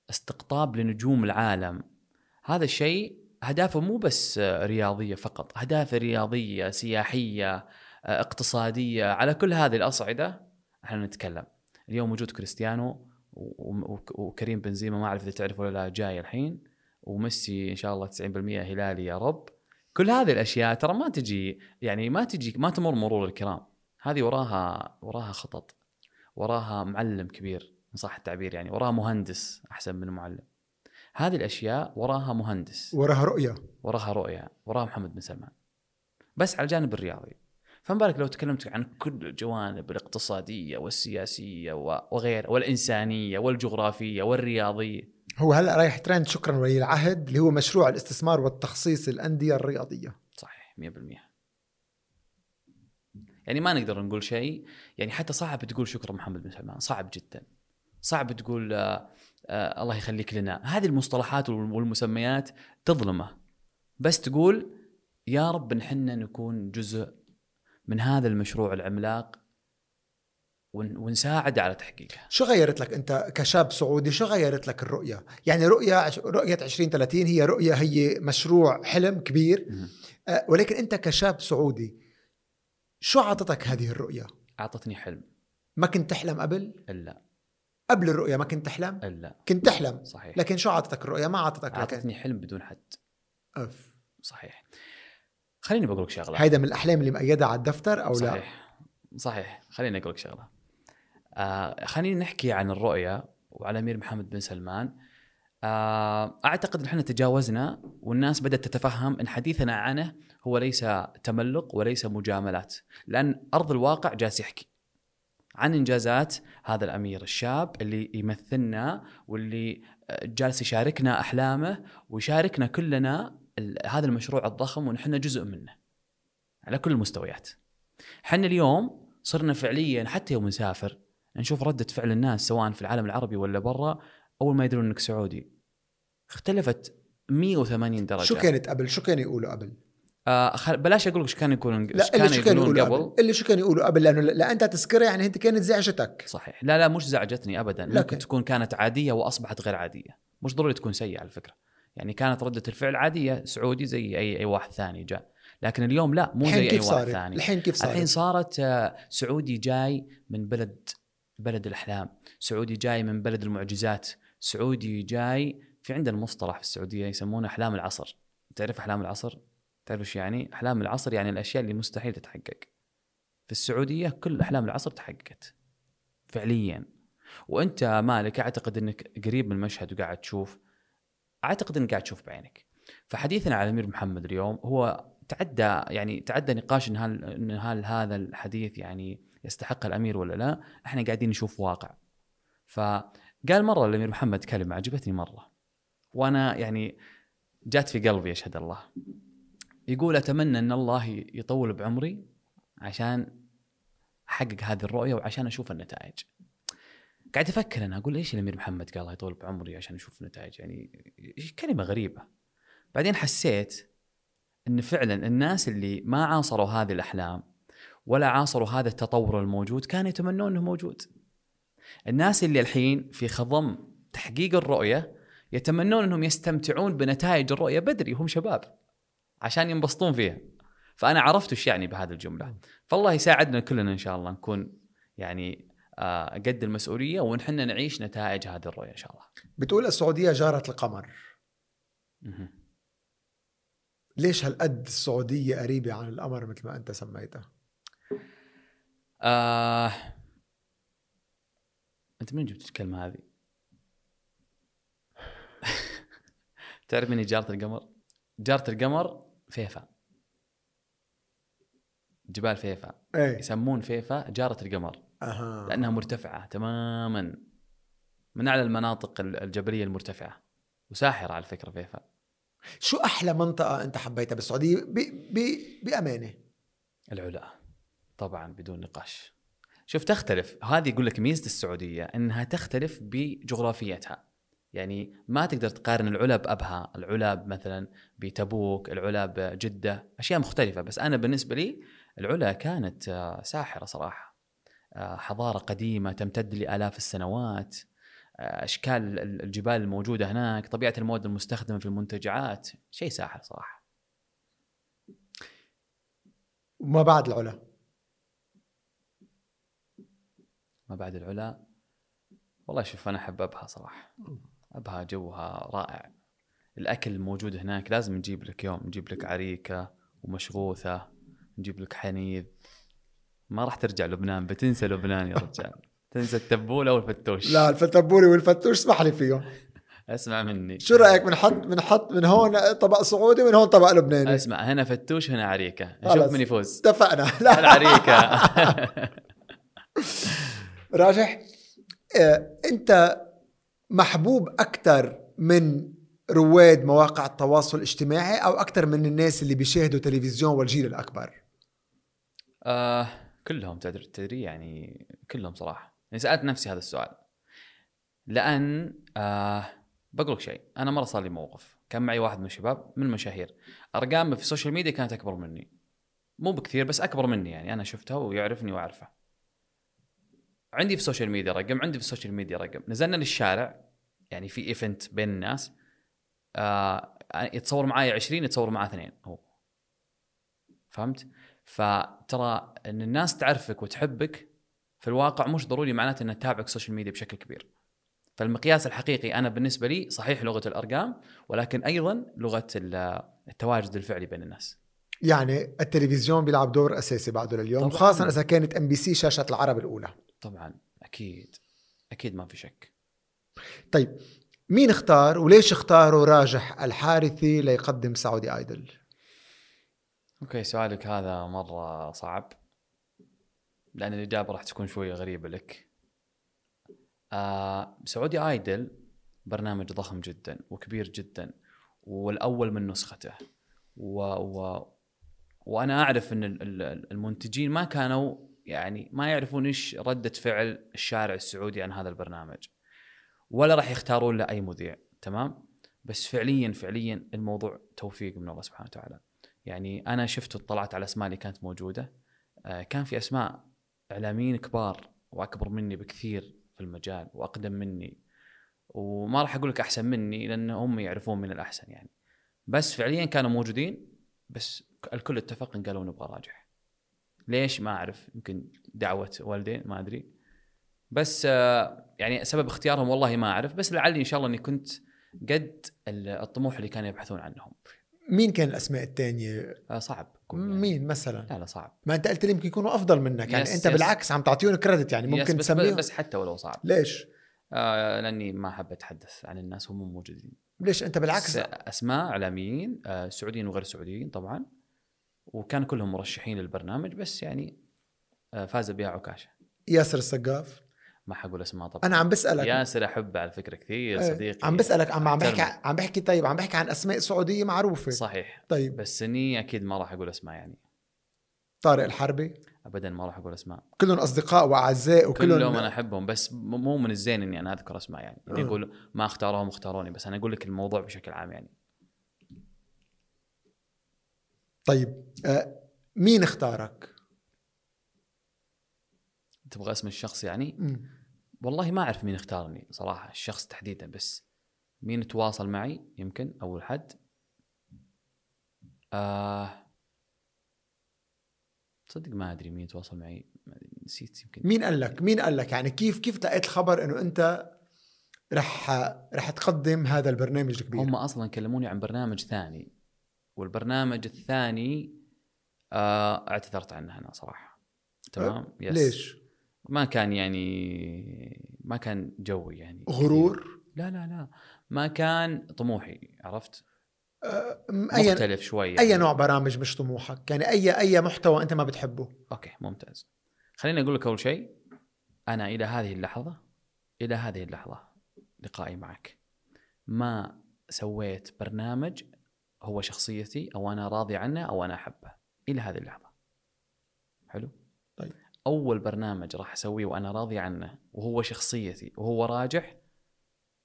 استقطاب لنجوم العالم. هذا الشيء أهدافه مو بس رياضية فقط اهداف رياضية سياحية آه، اقتصادية على كل هذه الأصعدة إحنا نتكلم. اليوم وجود كريستيانو وكريم بنزيما ما أعرف إذا تعرف ولا لا جاي الحين وميسي إن شاء الله 90% هلالي يا رب. كل هذه الأشياء ترى ما تجي يعني ما تجي ما تمر مرور الكرام. هذه وراها وراها خطط وراها معلم كبير ان صح التعبير يعني وراها مهندس أحسن من معلم. هذه الأشياء وراها مهندس. وراها رؤية. وراها رؤية. وراها محمد بن سلمان. بس على الجانب الرياضي. فما بالك لو تكلمت عن كل الجوانب الاقتصادية والسياسية و- وغيرها والإنسانية والجغرافية والرياضية. هو هلا رايح ترند. شكرا ولي العهد اللي هو مشروع الاستثمار والتخصيص الانديه الرياضية. صحيح 100% يعني ما نقدر نقول شيء. يعني حتى صعب تقول شكرا محمد بن سلمان. صعب جدا. صعب تقول آه الله يخليك لنا. هذه المصطلحات وال- والمسميات تظلمه. بس تقول يا رب نحن نكون جزء من هذا المشروع العملاق ون- ونساعد على تحقيقه. شو غيرت لك أنت كشاب سعودي؟ شو غيرت لك الرؤية؟ يعني رؤية رؤية 2030 هي رؤية هي مشروع حلم كبير. آه، ولكن أنت كشاب سعودي شو عطتك هذه الرؤية؟ أعطتني حلم. ما كنت تحلم قبل؟ الا قبل الرؤية ما كنت تحلم؟ الا كنت تحلم. صحيح. لكن شو عطتك الرؤية؟ ما عطتك لكن اعطتني حلم بدون حد. أف. صحيح. خليني بقول لك شغلة. هيدا من الأحلام اللي مأيدها على الدفتر أو لا؟ صحيح. صحيح. خليني أقول لك شغلة. آه خلينا نحكي عن الرؤية وعلى أمير محمد بن سلمان. آه أعتقد إن إحنا تجاوزنا والناس بدأت تتفهم إن حديثنا عنه هو ليس تملق وليس مجاملات. لأن أرض الواقع جالس يحكي. عن إنجازات هذا الأمير الشاب اللي يمثلنا واللي جالس يشاركنا أحلامه ويشاركنا كلنا هذا المشروع الضخم ونحن جزء منه على كل المستويات. إحنا اليوم صرنا فعليا حتى يوم نسافر نشوف ردة فعل الناس سواء في العالم العربي ولا برا أول ما يدرون إنك سعودي. اختلفت 180 درجة. شو كانت قبل شو كانوا يقولوا قبل آه خل... بلاش أقول لك إيش كانوا يقولون لا اللي شو كانوا يقولون قبل. اللي شو كانوا يقولوا قبل لأنه لا أنت تذكرها يعني انت كانت زعجتك. صحيح. لا لا مش زعجتني ابدا. لكن- ممكن تكون كانت عادية وأصبحت غير عادية. مش ضروري تكون سيئة على فكرة. يعني كانت ردة الفعل عادية سعودي زي أي أي واحد ثاني جاء. لكن اليوم لا مو زي أي واحد صارت؟ ثاني. الحين كيف صارت؟ الحين صارت آه، سعودي جاي من بلد بلد الأحلام. سعودي جاي من بلد المعجزات. سعودي جاي في عندنا مصطلح في السعودية يسمونه أحلام العصر. تعرف أحلام العصر؟ تعرف إيش يعني؟ أحلام العصر يعني الأشياء اللي مستحيل تتحقق. في السعودية كل أحلام العصر تحققت فعليا. وأنت مالك أعتقد إنك قريب من المشهد وقاعد تشوف أعتقد إنك قاعد تشوف بعينك. فحديثنا على الامير محمد اليوم هو تعدى يعني تعدى نقاش إن هل إن هل هذا الحديث يعني يستحق الأمير ولا لا؟ إحنا قاعدين نشوف واقع. فقال مرة الأمير محمد كلمة عجبتني مرة. وأنا يعني جات في قلبي أشهد الله. يقول أتمنى أن الله يطول بعمري عشان أحقق هذه الرؤية وعشان أشوف النتائج. قاعد أفكر أنا أقول إيش الأمير محمد قال الله يطول بعمري عشان أشوف النتائج؟ يعني كلمة غريبة. بعدين حسيت أن فعلا الناس اللي ما عاصروا هذه الأحلام ولا عاصروا هذا التطور الموجود كانوا يتمنون إنه موجود. الناس اللي الحين في خضم تحقيق الرؤية يتمنون إنهم يستمتعون بنتائج الرؤية بدري وهم شباب. عشان ينبسطون فيها فأنا عرفت إيش يعني بهذه الجملة فالله يساعدنا كلنا إن شاء الله نكون يعني آه، قد المسؤولية ونحن نعيش نتائج هذه الرؤية إن شاء الله بتقول السعودية جاره القمر. ليش هالقد السعودية قريبة عن القمر مثل ما أنت سميتها آه... أنت من جبت الكلمة هذه؟ *laughs* تعرف من جارة القمر؟ جارة القمر فيفا. جبال فيفا. إيه. يسمون فيفا جارة القمر. أها. لأنها مرتفعة تماما. من أعلى المناطق الجبلية المرتفعة. وساحرة على فكرة فيفا. شو أحلى منطقة أنت حبيتها بالسعودية؟ ب... ب... بأمانة. العلا. طبعا بدون نقاش. شوف تختلف. هذه يقول لك ميزة السعودية إنها تختلف بجغرافيتها. يعني ما تقدر تقارن العلا بابها العلا مثلا بتبوك العلا بجده أشياء مختلفة. بس أنا بالنسبة لي العلا كانت آه، ساحرة صراحة. آه، حضارة قديمة تمتد لآلاف السنوات. آه، أشكال ال- الجبال الموجودة هناك طبيعة المواد المستخدمة في المنتجعات شيء ساحر صراحة. وما بعد العلا. ما بعد العلا؟ والله شوف أنا أحب أبها صراحة. أبها جوها رائع. الأكل الموجود هناك لازم نجيب لك يوم نجيب لك عريكة ومشغوثة نجيب لك حنيذ. ما راح ترجع لبنان بتنسى لبنان يا رجال. *laughs* تنسى التبولة والفتوش. لا الفتبوري والفتوش اسمح لي فيهم. *laughs* اسمع مني. شو رأيك بنحط بنحط من هون طبق سعودي ومن هون طبق لبناني؟ اسمع هنا فتوش هنا عريكة. نشوف من يفوز. اتفقنا. *laughs* لا. العريكة. راجح. آه، أنت محبوب أكثر من رواد مواقع التواصل الاجتماعي أو أكثر من الناس اللي بيشاهدوا تلفزيون والجيل الأكبر؟ آه كلهم تدري يعني كلهم صراحة. يعني سألت نفسي هذا السؤال. لأن آه بقول لك شيء أنا مرة صار لي موقف. كان معي واحد من الشباب من المشاهير. أرقامه في السوشيال ميديا كانت أكبر مني. مو بكثير بس أكبر مني يعني. أنا شفتها ويعرفني وأعرفه. عندي في السوشيال ميديا رقم عندي في السوشيال ميديا رقم نزلنا للشارع يعني في event بين الناس آه يتصور معاي 20 يتصور معاه اثنين هو فهمت؟ فترى إن الناس تعرفك وتحبك في الواقع مش ضروري معناته انها تتابعك السوشيال ميديا بشكل كبير. فالمقياس الحقيقي أنا بالنسبة لي صحيح لغة الأرقام ولكن أيضا لغة ال- التواجد الفعلي بين الناس. يعني التلفزيون بيلعب دور أساسي بعده لليوم. خاصه إذا كانت ام بي سي شاشة العرب الأولى طبعا أكيد أكيد ما في شك. طيب مين اختار وليش اختاروا راجح الحارثي ليقدم سعودي آيدل أوكي سؤالك هذا مرة صعب لأن الإجابة راح تكون شوية غريبة لك. آه سعودي آيدل برنامج ضخم جدا وكبير جدا والأول من نسخته و, و وأنا أعرف إن ال- ال- المنتجين ما كانوا يعني ما يعرفون إيش ردة فعل الشارع السعودي عن هذا البرنامج ولا راح يختارون له أي مذيع تمام؟ بس فعليا فعليا الموضوع توفيق من الله سبحانه وتعالى. يعني أنا شفت واطلعت على الاسماء اللي كانت موجودة آه، كان في أسماء إعلاميين كبار وأكبر مني بكثير في المجال وأقدم مني وما راح أقول لك أحسن مني لأن هم يعرفون من الأحسن يعني. بس فعليا كانوا موجودين بس الكل اتفق إن قالوا نبغى راجح. ليش ما أعرف يمكن دعوة والدين ما أدري. بس آه، يعني سبب اختيارهم والله ما أعرف. بس لعلي إن شاء الله إني كنت قد ال- الطموح اللي كانوا يبحثون عنهم. مين كان الأسماء الثانية آه، صعب يعني. مين مثلا؟ لا لا صعب. ما أنت قلت لي يمكن يكونوا أفضل منك. يعني يس- أنت يس. بالعكس عم تعطيهم كريدت يعني ممكن بس, تسميهم. بس حتى ولو صعب. ليش؟ آه لأني ما أحب أتحدث عن الناس وهم موجودين. ليش؟ أنت بالعكس. أسماء إعلاميين آه سعوديين وغير سعوديين طبعا. وكان كلهم مرشحين للبرنامج بس يعني آه فاز بها عكاشة. ياسر السقاف. ما حقول اسماء طبعا. أنا عم بسألك. ياسر أحبه على فكرة كثير إيه، صديقي. عم بسألك عم عم بحكي. عم بحكي طيب عم بحكي عن أسماء سعودية معروفة. صحيح. طيب. بس إني أكيد ما راح أقول أسماء يعني. طارق الحربي. ابدا ما راح أقول أسماء. كلهم أصدقاء وأعزاء وكلهم كلهم أنا أحبهم بس مو من الزين إني أنا أذكر أسماء يعني. اني آه. أقول ما اختاروهم اختاروني بس أنا أقول لك الموضوع بشكل عام يعني. طيب آه مين اختارك؟ تبغى اسم الشخص يعني مم. والله ما أعرف مين اختارني صراحة الشخص تحديدا بس مين تواصل معي يمكن أول حد آه تصدق ما أدري مين تواصل معي نسيت يمكن مين قال لك؟ مين قال لك؟ يعني كيف كيف لقيت الخبر إنه أنت رح رح تقدم هذا البرنامج الكبير؟ هم أصلا كلموني عن برنامج ثاني والبرنامج الثاني آه اعتذرت عنه أنا صراحة تمام yes. ليش؟ ما كان يعني ما كان جوي يعني غرور؟ لا لا لا ما كان طموحي عرفت م- أي مختلف شوي يعني. اي نوع برامج مش طموحك؟ يعني أي أي محتوى أنت ما بتحبه؟ أوكي ممتاز خليني أقول لك أول شيء أنا إلى هذه اللحظة إلى هذه اللحظة لقائي معك ما سويت برنامج هو شخصيتي أو أنا راضي عنه أو أنا أحبه. إلى هذه اللحظة. حلو؟ طيب. أول برنامج راح أسويه وأنا راضي عنه وهو شخصيتي وهو راجح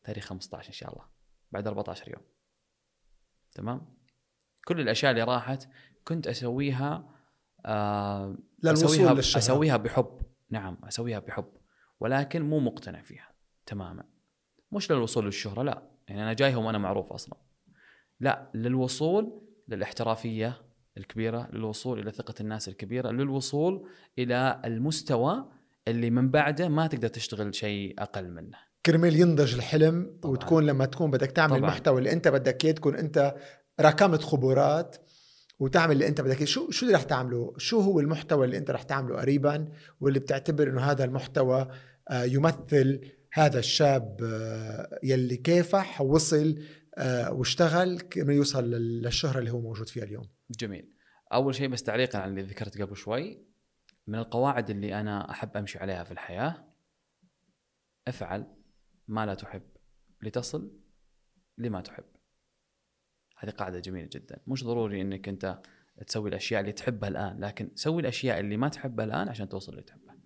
تاريخ 15 إن شاء الله بعد 14 يوم. تمام؟ كل الأشياء اللي راحت كنت أسويها آه أسويها للشهرة. أسويها بحب. نعم أسويها بحب. ولكن مو مقتنع فيها تماما. مش للوصول للشهرة لا. يعني أنا جايهم وأنا معروف أصلا. لا للوصول للاحترافية الكبيرة للوصول إلى ثقة الناس الكبيرة للوصول إلى المستوى اللي من بعده ما تقدر تشتغل شيء أقل منه كرمال ينضج الحلم طبعاً. وتكون لما تكون بدك تعمل طبعاً. المحتوى اللي أنت بدك إياه تكون أنت ركمت خبرات وتعمل اللي أنت بدك شو شو اللي رح تعمله شو هو المحتوى اللي أنت رح تعمله قريبا واللي بتعتبر إنه هذا المحتوى آه، يمثل هذا الشاب آه، يلي كافح ووصل آه، واشتغل كرمال يوصل لل- للشهرة اللي هو موجود فيها اليوم. جميل. أول شيء بس تعليقا على اللي ذكرت قبل شوي. من القواعد اللي أنا أحب أمشي عليها في الحياة أفعل ما لا تحب لتصل لما تحب. هذه قاعدة جميلة جدا. مش ضروري إنك أنت تسوي الأشياء اللي تحبها الآن لكن سوي الأشياء اللي ما تحبها الآن عشان توصل اللي تحبها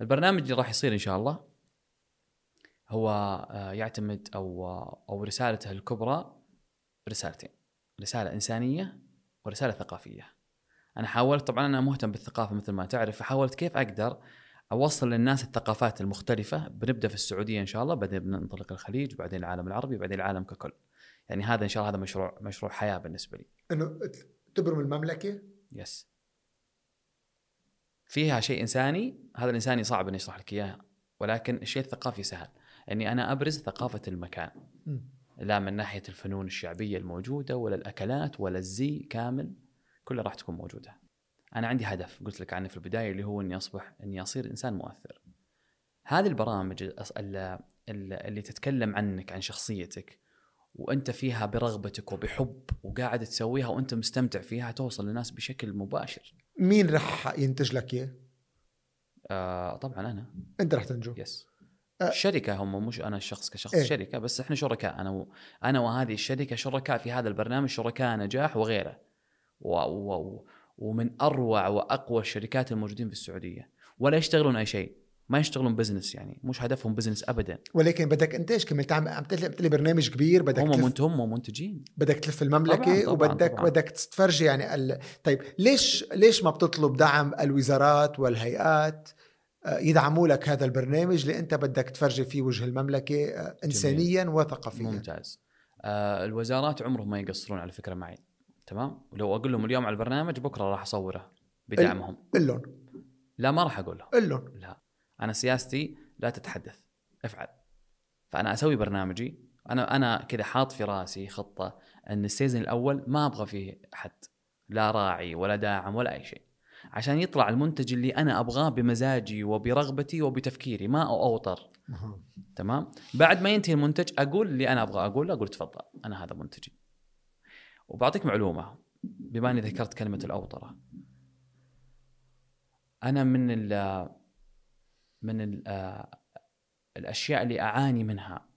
البرنامج اللي راح يصير إن شاء الله هو آه، يعتمد أو أو رسالته الكبرى رسالتين رسالة إنسانية ورسالة ثقافية. أنا حاولت طبعا أنا مهتم بالثقافة مثل ما تعرف فحاولت كيف أقدر أوصل للناس الثقافات المختلفة بنبدأ في السعودية إن شاء الله بعدين بننطلق الخليج وبعدين العالم العربي وبعدين العالم ككل. يعني هذا إن شاء الله هذا مشروع مشروع حياة بالنسبة لي. إنه تبرم المملكة يس. فيها شيء إنساني هذا الإنساني صعب اني اشرح لك إياه ولكن الشيء الثقافي سهل. إني أنا أبرز ثقافة المكان. لا من ناحية الفنون الشعبية الموجودة ولا الأكلات ولا الزي كامل كلها راح تكون موجودة. أنا عندي هدف قلت لك عنه في البداية اللي هو إني أصبح إني أصير إنسان مؤثر. هذه البرامج اللي تتكلم عنك عن شخصيتك وأنت فيها برغبتك وبحب وقاعد تسويها وأنت مستمتع فيها توصل للناس بشكل مباشر. مين رح ينتج لك إياه؟ آه طبعا أنا أنت رح تنجو يس أه. الشركة هم مش أنا الشخص كشخص إيه. شركة بس إحنا شركاء. أنا و... أنا وهذه الشركة شركاء في هذا البرنامج شركاء نجاح وغيره. و... و... ومن أروع وأقوى الشركات الموجودين في السعودية. ولا يشتغلون أي شيء. ما يشتغلون business يعني. مش هدفهم business ابدا. ولكن بدك انتاج كمان؟ تعمل عم تلي برنامج كبير بدك هم تلف هم منتجين. بدك تلف المملكة طبعاً، طبعاً، وبدك طبعاً. بدك تفرجي يعني ال... طيب ليش ليش ما بتطلب دعم الوزارات والهيئات؟ يدعموا لك هذا البرنامج اللي أنت بدك تفرجي فيه وجه المملكة آه، انسانيا وثقافيا. ممتاز. آه الوزارات عمرهم ما يقصرون على فكرة معي تمام؟ ولو أقول لهم اليوم على البرنامج بكرة راح أصوره بدعمهم. قل لهم لا ما راح أقول لهم قل لهم لا. أنا سياستي لا تتحدث افعل. فأنا أسوي برنامجي أنا أنا كذا حاط في رأسي خطة إن السيزون الأول ما أبغى فيه احد لا راعي ولا داعم ولا أي شيء. عشان يطلع المنتج اللي أنا أبغاه بمزاجي وبرغبتي وبتفكيري ما اوطر تمام؟ بعد ما ينتهي المنتج أقول اللي أنا أبغى أقول أقول تفضل أنا هذا منتجي. وبعطيك معلومة بما أني ذكرت كلمة الاوطره أنا من ال من ال الأشياء اللي أعاني منها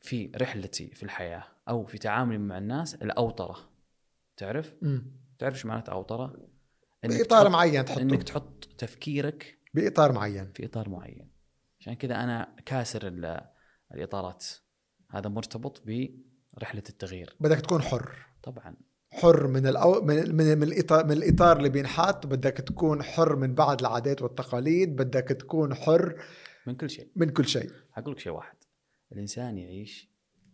في رحلتي في الحياة أو في تعاملي مع الناس الاوطره تعرف. تعرف إيش معناته اوطره إنك بإطار تحط- معين تحطه. إنك تحط تفكيرك بإطار معين. في إطار معين. عشان كذا أنا كاسر ال- الإطارات. هذا مرتبط برحلة التغيير. بدك تكون حر. طبعا. حر من الأو... من من من الاطار من الإطار اللي بينحط. بدك تكون حر من بعض العادات والتقاليد. بدك تكون حر من كل شيء. من كل شيء. أقول لك شيء واحد. الإنسان يعيش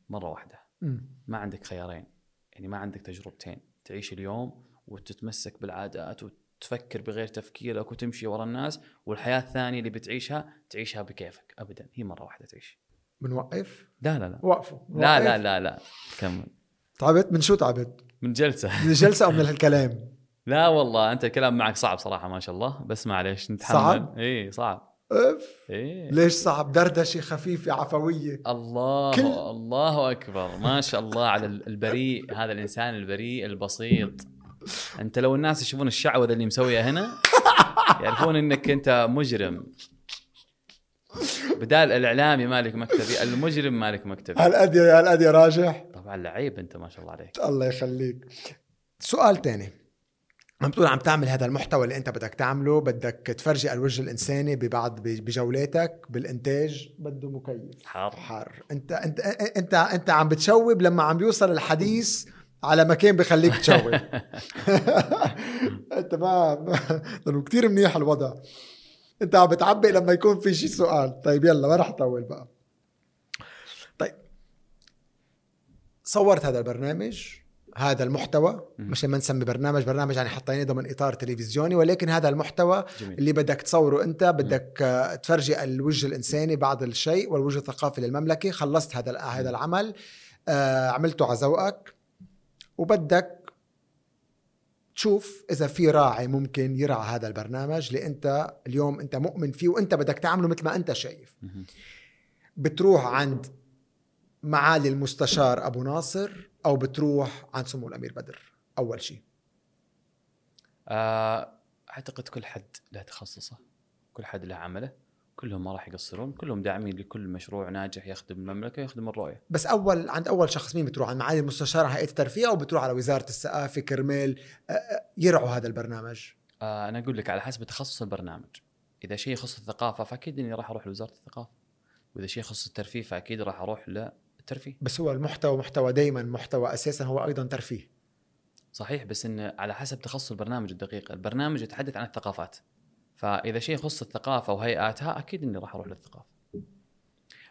مرة واحدة. مم. ما عندك خيارين. يعني ما عندك تجربتين. تعيش اليوم وتتمسك بالعادات وتفكر بغير تفكيرك وتمشي ورا الناس والحياة الثانية اللي بتعيشها تعيشها بكيفك. ابدا. هي مرة واحدة تعيش. بنوقف؟ لا لا لا. وقفوا. لا لا. لا لا. كمل. تعبت؟ من شو تعبت؟ من جلسة. من الجلسه أو من الكلام *laughs* لا والله أنت الكلام معك صعب صراحة ما شاء الله. بس معليش نتحمل. صعب؟ إي صعب. أف. إي. ليش صعب؟ دردشة خفيفة عفوية. الله كل- الله أكبر. ما شاء الله على البريء هذا الإنسان البريء البسيط. أنت لو الناس يشوفون الشعوذة اللي مسويها هنا *laughs* يعرفون إنك أنت مجرم. بدال الإعلامي مالك مكتبي المجرم مالك مكتبي. هالقد هالقد يا راجح طبعا لعيب أنت ما شاء الله عليك. الله يخليك. سؤال تاني. عم تقول عم تعمل هذا المحتوى اللي أنت بدك تعمله بدك تفرجي الوجه الإنساني ببعض بجولاتك بالإنتاج بده مكيف. حار. حار. انت انت انت أنت عم بتشوب لما عم بيوصل الحديث على مكان بخليك تشوب انت ما ما- لأنه كثير منيح الوضع. أنت عم بتعبي لما يكون في شي سؤال. طيب يلا ما رح اطول بقى. طيب. صورت هذا البرنامج هذا المحتوى. مش لما نسمي برنامج. برنامج يعني حطيناه ضمن إطار تلفزيوني ولكن هذا المحتوى جميل. اللي بدك تصوره أنت بدك آه، تفرجي الوجه الإنساني بعض الشيء والوجه الثقافي للمملكة. خلصت هذا هذا العمل. آه، عملته على ذوقك. وبدك تشوف إذا في راعي ممكن يرعى هذا البرنامج اللي أنت اليوم أنت مؤمن فيه وأنت بدك تعمله مثل ما أنت شايف. بتروح عند معالي المستشار أبو ناصر أو بتروح عند سمو الأمير بدر؟ أول شيء. آه، أعتقد كل حد له تخصصه كل حد له عمله. كلهم ما راح يقصرون كلهم داعمين لكل مشروع ناجح يخدم المملكة يخدم الرؤية. بس أول عند أول شخص مين بتروح؟ عند معالي المستشار هيئه الترفيه أو بتروح على وزارة الثقافه كرمال؟ يرعوا هذا البرنامج. آه، أنا أقول لك على حسب تخصص البرنامج. إذا شيء يخص الثقافة فأكيد إني راح أروح لوزارة الثقافة. وإذا شيء يخص الترفيه فأكيد راح أروح للترفيه. بس هو المحتوى محتوى دائما محتوى أساسا هو أيضا ترفيه. صحيح بس انه على حسب تخصص البرنامج الدقيق. البرنامج يتحدث عن الثقافات. فإذا شيء يخص الثقافة وهيئاتها أكيد إني راح أروح للثقافة.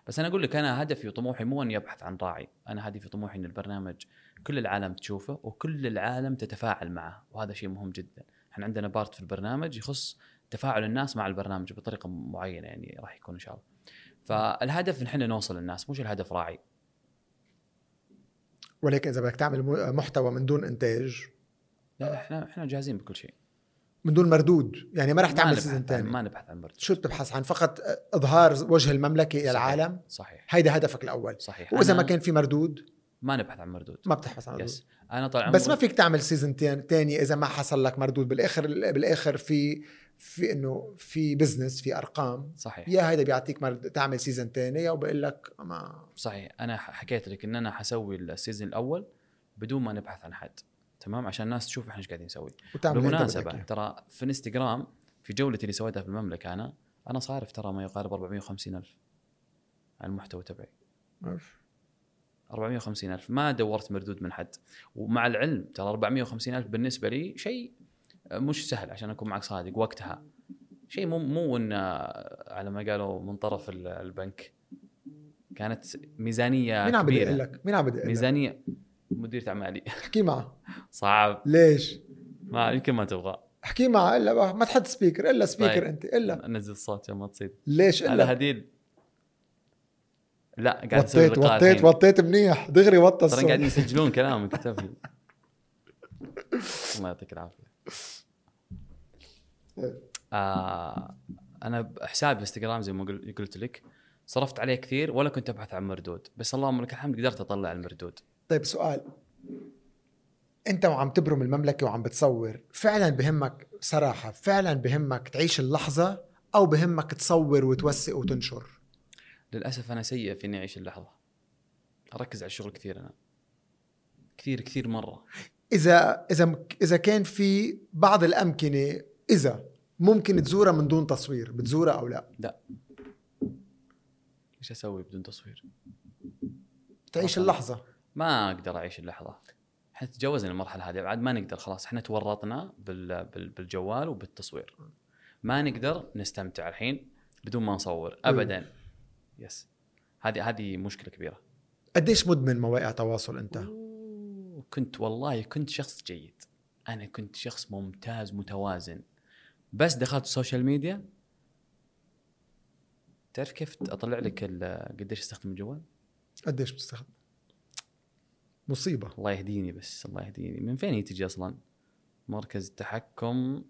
بس أنا أقول لك أنا هدفي وطموحي مو اني ابحث عن راعي أنا هدفي وطموحي إن البرنامج كل العالم تشوفه وكل العالم تتفاعل معه وهذا شيء مهم جدا. إحنا عندنا part في البرنامج يخص تفاعل الناس مع البرنامج بطريقة معينة يعني راح يكون إن شاء الله. فالهدف إن إحنا نوصل للناس مش الهدف راعي. ولكن إذا بدك تعمل محتوى من دون إنتاج؟ لا لا إحنا إحنا جاهزين بكل شيء. من دون مردود. يعني ما رح ما تعمل season ثاني ما نبحث عن برد شو بتبحث عن؟ فقط إظهار وجه المملكة إلى صحيح. العالم؟ صحيح. هيدا هدفك الأول. صحيح. وإذا ما كان في مردود؟ ما نبحث عن مردود. ما بتبحث عن مردود. yes أنا طال بس ما فيك تعمل season تاني إذا ما حصل لك مردود. بالاخر بالآخر في في إنه في business في أرقام. صحيح. يا هيدا بيعطيك مرد تعمل season تاني أو بقول لك ما صحيح. أنا حكيت لك إن أنا حسوي ال season الأول بدون ما نبحث عن حد. تمام؟ عشان الناس تشوف إحنا إيش قاعدين نسوي. بالمناسبة. ترى في انستغرام في جولتي اللي سويتها في المملكة أنا أنا صارف ترى ما يقارب 450 ألف على المحتوى تبعي. عرف. 450 ألف. ما دورت مردود من حد. ومع العلم ترى 450 ألف بالنسبة لي شيء مش سهل عشان أكون معك صادق وقتها. شيء مو مو إن على ما قالوا من طرف ال- البنك. كانت ميزانية مين عم كبيرة. لك؟ مين عم ميزانية مديرة اعمالي احكي معه. صعب. ليش؟ ما يمكن ما تبغى. احكي معه إلا ما تحط سبيكر إلا سبيكر طيب. أنت إلا. نزل الصوت يا ما تصيد. ليش على الا هديل. لا قاعد وطيت وطيت. وطيت منيح. دغري وطى ترى الصوت. قاعدين يسجلون *laughs* كلامك لي الله يعطيك العافية. آه أنا حسابي إنستغرام زي ما قل- قلت لك صرفت عليه كثير ولا كنت أبحث عن مردود. بس اللهم لك الحمد قدرت أطلع المردود. طيب سؤال. انت وعم تبرم المملكة وعم بتصور فعلا بهمك صراحة فعلا بهمك تعيش اللحظة أو بهمك تصور وتوثق وتنشر؟ للأسف أنا سيء في إني أعيش اللحظة. أركز على الشغل كثير أنا. كثير كثير مرة. إذا إذا إذا كان في بعض الأمكنة إذا ممكن تزورها من دون تصوير بتزورها أو لا؟ إيش أسوي بدون تصوير؟ تعيش. اللحظة. ما أقدر أعيش اللحظة. إحنا تجاوزنا المرحلة هذه بعد ما نقدر خلاص إحنا تورطنا بال... بال... بالجوال وبالتصوير. ما نقدر نستمتع الحين بدون ما نصور ابدا. يس. هذه هذه مشكلة كبيرة. قديش مدمن مواقع تواصل أنت؟ أوه، كنت والله كنت شخص جيد. أنا كنت شخص ممتاز متوازن. بس دخلت السوشيال ميديا. تعرف كيف أطلع لك قديش استخدم الجوال؟ قديش بتستخدم؟ مصيبة. الله يهديني بس الله يهديني. من فين هي تجي أصلا؟ مركز التحكم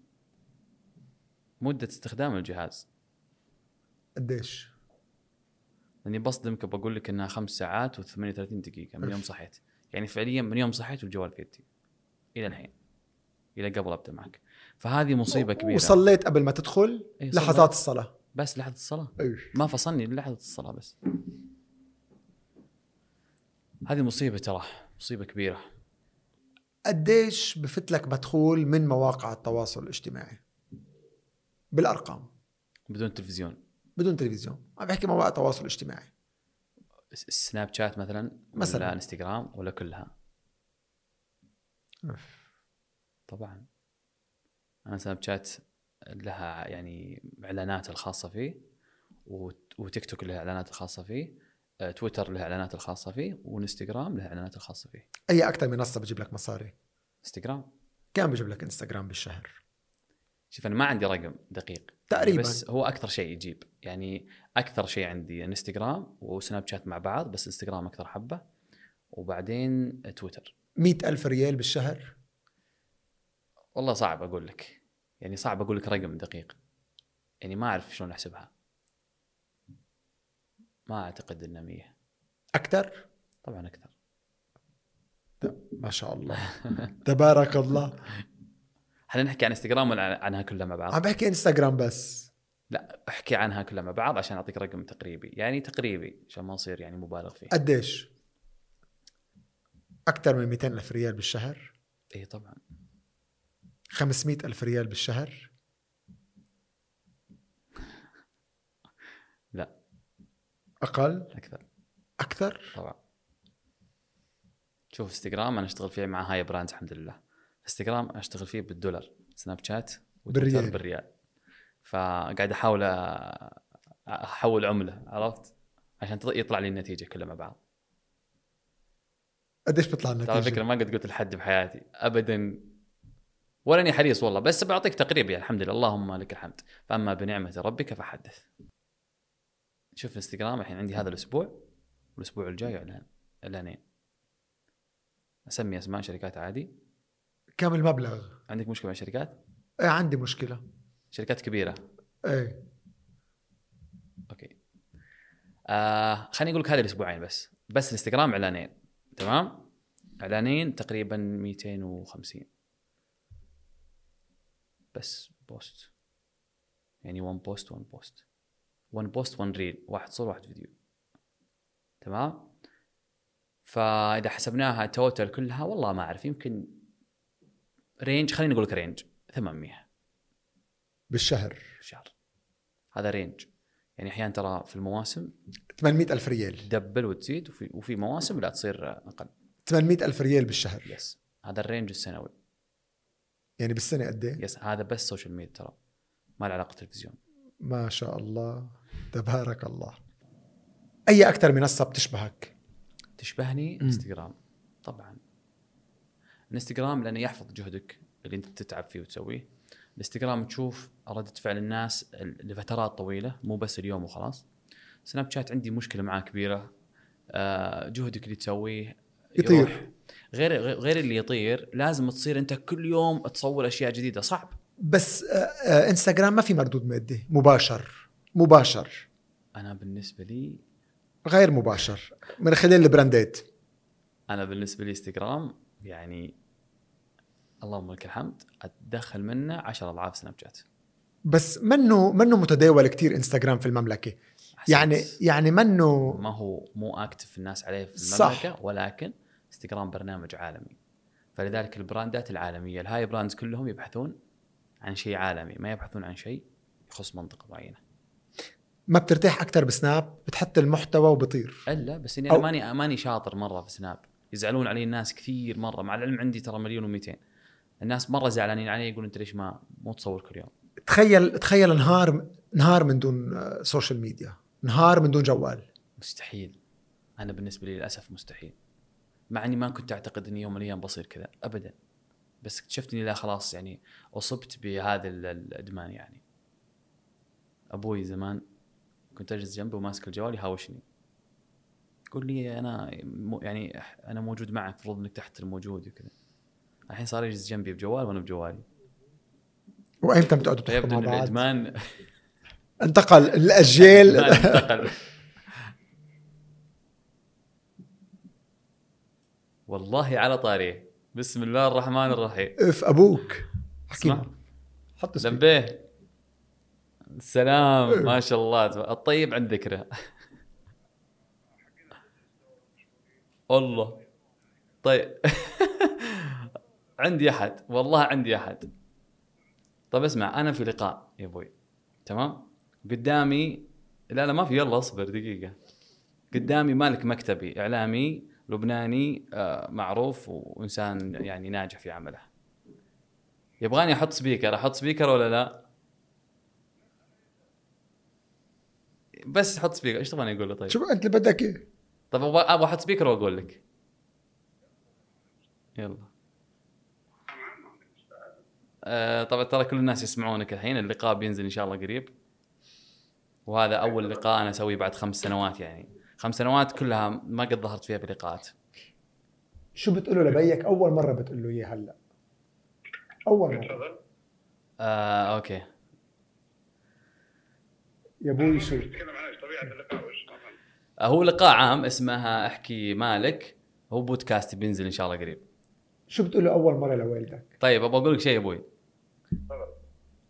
مدة استخدام الجهاز. قديش؟ لأني بصدمك بقول لك إنها خمس ساعات و38 دقيقة من يوم صحيت. يعني فعليا من يوم صحيت والجوال في يدي إلى الحين. إلى قبل أبدأ معك. فهذه مصيبة كبيرة. وصليت قبل ما تدخل صليت. لحظات الصلاة. بس لحظة الصلاة. أيوه. ما فصلني لحظة الصلاة بس. هذه مصيبة ترى. مصيبة كبيرة. قديش بفتلك مدخول من مواقع التواصل الاجتماعي؟ بالأرقام. بدون تلفزيون. بدون تلفزيون. عم بحكي مواقع تواصل اجتماعي س- سناب شات مثلا مثلاً. ولا إنستغرام ولا كلها. طبعا. أنا سناب شات لها يعني إعلانات الخاصة فيه وت- وتيك توك لها إعلانات الخاصة فيه تويتر لها إعلانات الخاصة فيه وإنستغرام لها إعلانات الخاصة فيه. أي أكثر منصة بتجيب لك مصاري؟ إنستغرام. كم بيجيب لك إنستغرام بالشهر؟ شوف أنا ما عندي رقم دقيق. تقريبا. بس هو أكثر شيء يجيب. يعني أكثر شيء عندي إنستغرام وسناب شات مع بعض بس إنستغرام أكثر حبة. وبعدين تويتر. مئة ألف ريال بالشهر؟ والله صعب أقول لك. يعني صعب أقول لك رقم دقيق. يعني ما أعرف شلون أحسبها. ما أعتقد انها 100 أكثر؟ طبعا أكثر. ما شاء الله. تبارك الله. *laughs* إحنا نحكي عن إنستغرام ولا عنها كلها مع بعض؟ عم بحكي إنستغرام بس. لا أحكي عنها كلها مع بعض عشان أعطيك رقم تقريبي. يعني تقريبي عشان ما يصير يعني مبالغ فيه. قديش؟ أكثر من 200 ألف ريال بالشهر. اي طبعا. 500 ألف ريال بالشهر لا أقل؟ أكثر. أكثر؟ طبعا. شوف انستغرام أنا أشتغل فيه مع high brands الحمد لله. انستغرام أشتغل فيه بالدولار. سناب شات بالريال. بالريال. فقاعد أحاول أحول عملة عرفت؟ عشان يطلع لي النتيجة كلها مع بعض. قديش بيطلع ترى النتيجة؟ الفكرة ما قد قلت لحد بحياتي ابدا ولا أني حريص والله بس بعطيك تقريب يعني الحمد لله. اللهم لك الحمد. فأما بنعمة ربك فحدث. شوف انستغرام الحين عندي هذا الأسبوع والاسبوع الجاي اعلان إعلانين. أسمي أسماء شركات عادي. كم المبلغ عندك مشكلة مع الشركات؟ إيه عندي مشكلة. شركات كبيرة. إيه. أوكي. آه خليني أقول لك هذه الأسبوعين بس. بس الإنستغرام إعلانين. تمام؟ إعلانين تقريبا 250 بس post. يعني 1 post 1 post 1 post 1 reel واحد صور واحد فيديو. تمام؟ فإذا حسبناها total كلها والله ما أعرف يمكن range خليني أقول لك range 800 بالشهر. في الشهر هذا range يعني أحيانا ترى في المواسم 800 ألف ريال. تدبل وتزيد وفي وفي مواسم لا تصير أقل. 800 ألف ريال بالشهر. yes هذا ال range السنوي. يعني بالسنة قد إيه؟ yes هذا بس social media ترى. ما له علاقة تلفزيون ما شاء الله. تبارك الله. أي أكثر منصة بتشبهك؟ تشبهني. إنستغرام. طبعا. الانستغرام لأنه يحفظ جهدك اللي أنت تتعب فيه وتسويه. الانستغرام تشوف ردة فعل الناس لفترات طويلة مو بس اليوم وخلاص. سناب شات عندي مشكلة معاه كبيرة. آه، جهدك اللي تسويه يطير. غير غير اللي يطير لازم تصير أنت كل يوم تصور أشياء جديدة صعب. بس آه، آه، إنستغرام ما في مردود مادي مباشر. مباشر. أنا بالنسبة لي غير مباشر من خلال البراندات. أنا بالنسبة لي إنستغرام يعني اللهم لك الحمد أتدخل منه 10 أضعاف سناب شات. بس منه منه متداول كتير إنستغرام في المملكة. حسيت. يعني يعني منه ما هو مو active الناس عليه في صح. المملكة ولكن إنستغرام برنامج عالمي. فلذلك البراندات العالمية ال high brands كلهم يبحثون عن شيء عالمي ما يبحثون عن شيء يخص منطقة معينة. ما بترتاح أكثر بسناب بتحط المحتوى وبطير. إلا بس إني أو- ماني ماني شاطر مرة في سناب. يزعلون علي الناس كثير مرة. مع العلم عندي ترى مليون و200 الناس مرة زعلانين علي يقولون أنت ليش ما مو تصور كل يوم. تخيل تخيل نهار نهار من دون social media نهار من دون جوال. مستحيل. أنا بالنسبة لي للأسف مستحيل. مع إني ما كنت أعتقد إني يوم من الأيام بصير كذا ابدا. بس اكتشفت اني لا خلاص يعني أصبت بهذا ال- الإدمان يعني. أبوي زمان كنت أجلس جنبه وماسك الجوال يهاوشني. يقول لي أنا يعني أنا موجود معك المفروض إنك تحت الموجود وكذا. الحين صار يجلس جنبي بجوال وأنا بجوالي. وامتى بتقعدوا تحكوا مع بعض الإدمان. انتقل الأجيال. *laughs* انتقل. والله على طاريه بسم الله الرحمن الرحيم. اف أبوك. حكي حط. لمبيه. السلام ما شاء الله. الطيب عند ذكره. الله طيب. *laughs* عندي أحد. والله عندي أحد. طيب اسمع أنا في لقاء يا أبوي. تمام؟ قدامي لا لا ما في. يلا اصبر دقيقة. قدامي مالك مكتبي إعلامي لبناني آه، معروف وإنسان يعني ناجح في عمله. يبغاني أحط speaker أحط speaker ولا لا؟ بس حط speaker إيش تبغاني أقول له طيب شوف أنت اللي بدك إيه طيب أبغى أبغى أحط speaker وأقول لك. يلا. آه طبعا ترى كل الناس يسمعونك الحين. اللقاء بينزل إن شاء الله قريب. وهذا أول لقاء أنا أسويه بعد خمس سنوات يعني. خمس سنوات كلها ما قد ظهرت فيها بلقاءات. شو بتقول له لبيك؟ أول مرة بتقول له إياه هلأ. أول مرة. آه أوكي. يا أبوي شو تتكلم عن إيش؟ طبيعة اللقاء وش ما فهمت. آه، هو لقاء عام اسمه أحكي مالك. هو بودكاست بينزل إن شاء الله قريب. شو بتقول له أول مرة لوالدك؟ طيب أبغى أقول لك شيء يا أبوي.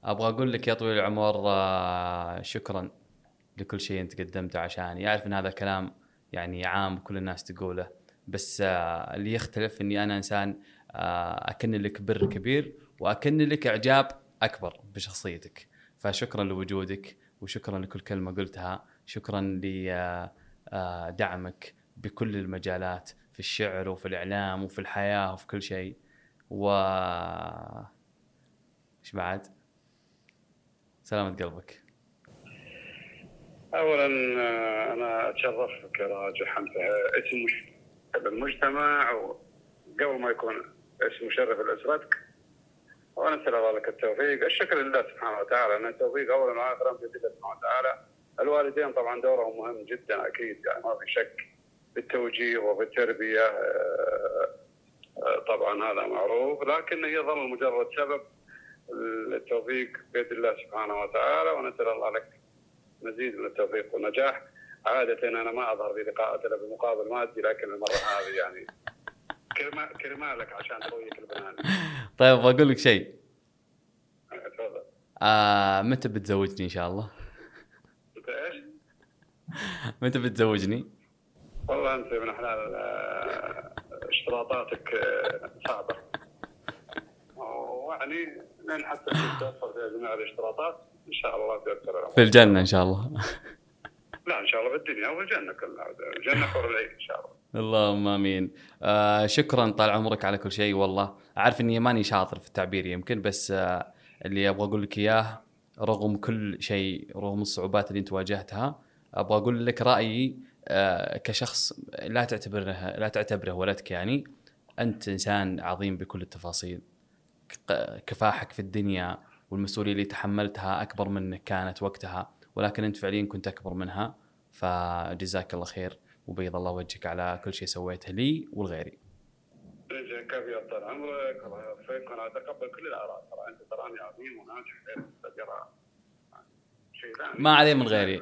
أبغى أقول لك يا طويل العمر آه، شكرا لكل شيء أنت قدمته عشاني اعرف إن هذا كلام يعني عام كل الناس تقوله. بس آه، اللي يختلف إني أنا إنسان أكن لك بر كبير وأكن لك إعجاب أكبر بشخصيتك. فشكرا لوجودك. وشكرا لكل كلمة قلتها. شكرا لدعمك بكل المجالات في الشعر وفي الإعلام وفي الحياة وفي كل شيء. و إيش بعد؟ سلامة قلبك. اولا آه، أنا أتشرف يا راجح انت اسم المجتمع وقبل ما يكون اسم مشرف لاسرتك ونسأل الله لك التوفيق. الشكر لله سبحانه وتعالى. أن التوفيق اولا واخرا بيد الله سبحانه وتعالى. الوالدين طبعا دورهم مهم جدا أكيد. يعني ما في شك بالتوجيه وبالتربية. آه، آه، طبعا هذا معروف. لكن يظل مجرد سبب التوفيق بيد الله سبحانه وتعالى. ونسأل الله لك مزيد من التوفيق والنجاح. عادة أنا ما أظهر في لقاءات إلا بمقابل مادي لكن المرة هذه يعني كرما كرمالك عشان ترويك البنان طيب بقول لك شيء. تفضل. آه متى بتزوجني إن شاء الله؟ أنت إيش؟ *laughs* متى بتزوجني؟ والله أنت من حلال آه، اشتراطاتك آه، صعبة. يعني لين حتى تتوفر فيها جميع الاشتراطات إن شاء الله تيسر في الجنة إن شاء الله. لا إن شاء الله في الدنيا وفي الجنة كلها. الجنة حور العين إن شاء الله. اللهم آمين. آه شكرا طال عمرك على كل شيء والله. أعرف إني ماني شاطر في التعبير يمكن بس آه اللي أبغى أقول لك إياه رغم كل شيء رغم الصعوبات اللي أنت واجهتها أبغى أقول لك رأيي آه كشخص لا تعتبره لا تعتبره ولدك يعني. أنت إنسان عظيم بكل التفاصيل. كفاحك في الدنيا والمسؤولية اللي تحملتها أكبر منك كانت وقتها ولكن أنت فعليا كنت أكبر منها. فجزاك الله خير. وبيض الله وجهك على كل شيء سويته لي ولغيري يجزاك كافي طال عمرك الله يوفقك وأنا أتقبل كل الآراء. ترى أنت تراني عظيم وناجح شيء ما عليه من غيري.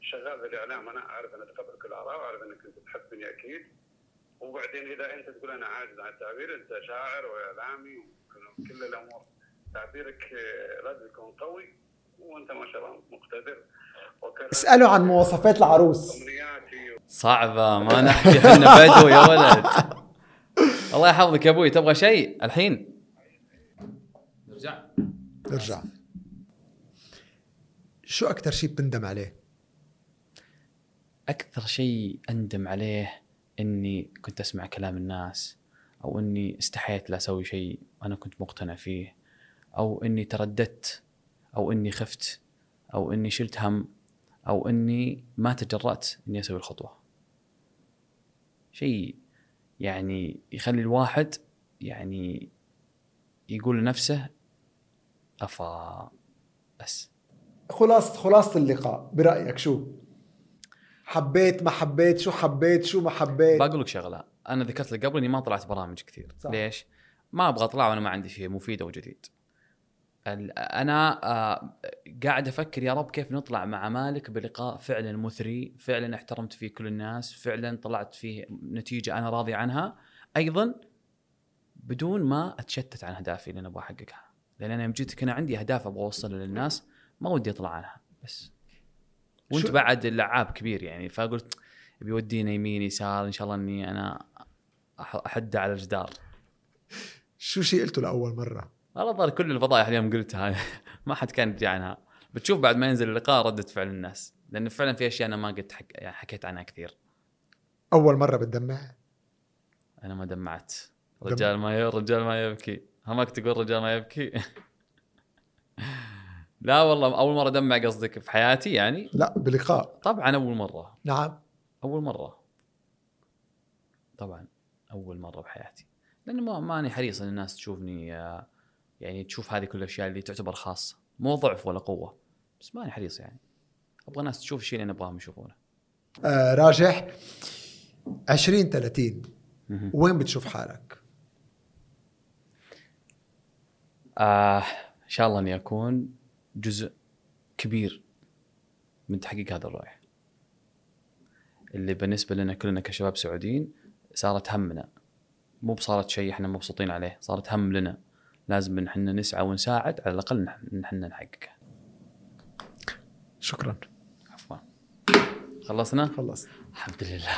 شغال في الاعلام أنا أعرف أن أتقبل كل الاراء وأعرف أنك أنت تحبني أكيد. وبعدين إذا أنت تقول أنا عاجز عن التعبير أنت شاعر وإعلامي وكل الأمور. تعبيرك لازم يكون قوي وأنت ما شاء الله مقتدر. اسألوا عن مواصفات العروس. صعبة ما نحكي إحنا *laughs* بدو يا ولد. الله يحفظك يا أبوي. تبغى شيء الحين؟ نرجع. نرجع. شو أكثر شيء بتندم عليه؟ أكثر شيء أندم عليه إني كنت أسمع كلام الناس أو إني استحيت لا أسوي شيء أنا كنت مقتنع فيه أو إني ترددت أو إني خفت أو إني شلت هم. أو إني ما تجرأت إني أسوي الخطوة. شيء يعني يخلي الواحد يعني يقول لنفسه أفا بس. خلاص خلاصة اللقاء. برأيك شو؟ حبيت ما حبيت؟ شو حبيت؟ شو ما حبيت؟ بقول لك شغلة. أنا ذكرت لك قبل إني ما طلعت برامج كثير. صح. ليش؟ ما أبغى أطلع وأنا ما عندي شيء مفيد أو جديد. أنا آه، قاعد أفكر يا رب كيف نطلع مع مالك بلقاء فعلا مثري فعلا احترمت فيه كل الناس فعلا طلعت فيه نتيجة أنا راضي عنها. أيضا بدون ما أتشتت عن أهدافي اللي أنا أبغى أحققها. لأن أنا يوم جيت هنا عندي أهداف أبغى اوصلها للناس ما ودي أطلع عنها بس. وأنت بعد اللعاب كبير يعني فقلت بيودينا يمين يسار إن شاء الله إني أنا أحد على الجدار. شو شيء قلته لأول مرة؟ والله ظهر كل الفضائح اليوم قلتها. *laughs* ما حد كان يرجع عنها. بتشوف بعد ما ينزل اللقاء ردة فعل الناس. لأن فعلا في أشياء أنا ما قد حك... يعني حكيت عنها كثير. أول مرة بتدمع أنا ما دمعت. دم- رجال ما ي... رجال ما يبكي. همك تقول رجال ما يبكي؟ *laughs* لا والله أول مرة دمع قصدك في حياتي يعني؟ لا بلقاء. طبعا أول مرة. نعم. أول مرة. طبعا أول مرة بحياتي. لأنه ما ماني حريص إن الناس تشوفني آه، يعني تشوف هذه كل الأشياء اللي تعتبر خاصة. مو ضعف ولا قوة بس ماني حريص يعني. أبغى الناس تشوف الشيء اللي أنا ابغاهم يشوفونه. آه راجح. 20 30 مهم. وين بتشوف حالك؟ آه إن شاء الله إني أكون جزء كبير من تحقيق هذا الرؤيه اللي بالنسبة لنا كلنا كشباب سعوديين صارت همنا. مو بصارت شيء إحنا مبسوطين عليه صارت هم لنا. لازم ان إحنا نسعى ونساعد على الأقل نح- ان إحنا نحققه شكرا. عفوا. خلصنا؟ خلص الحمد لله.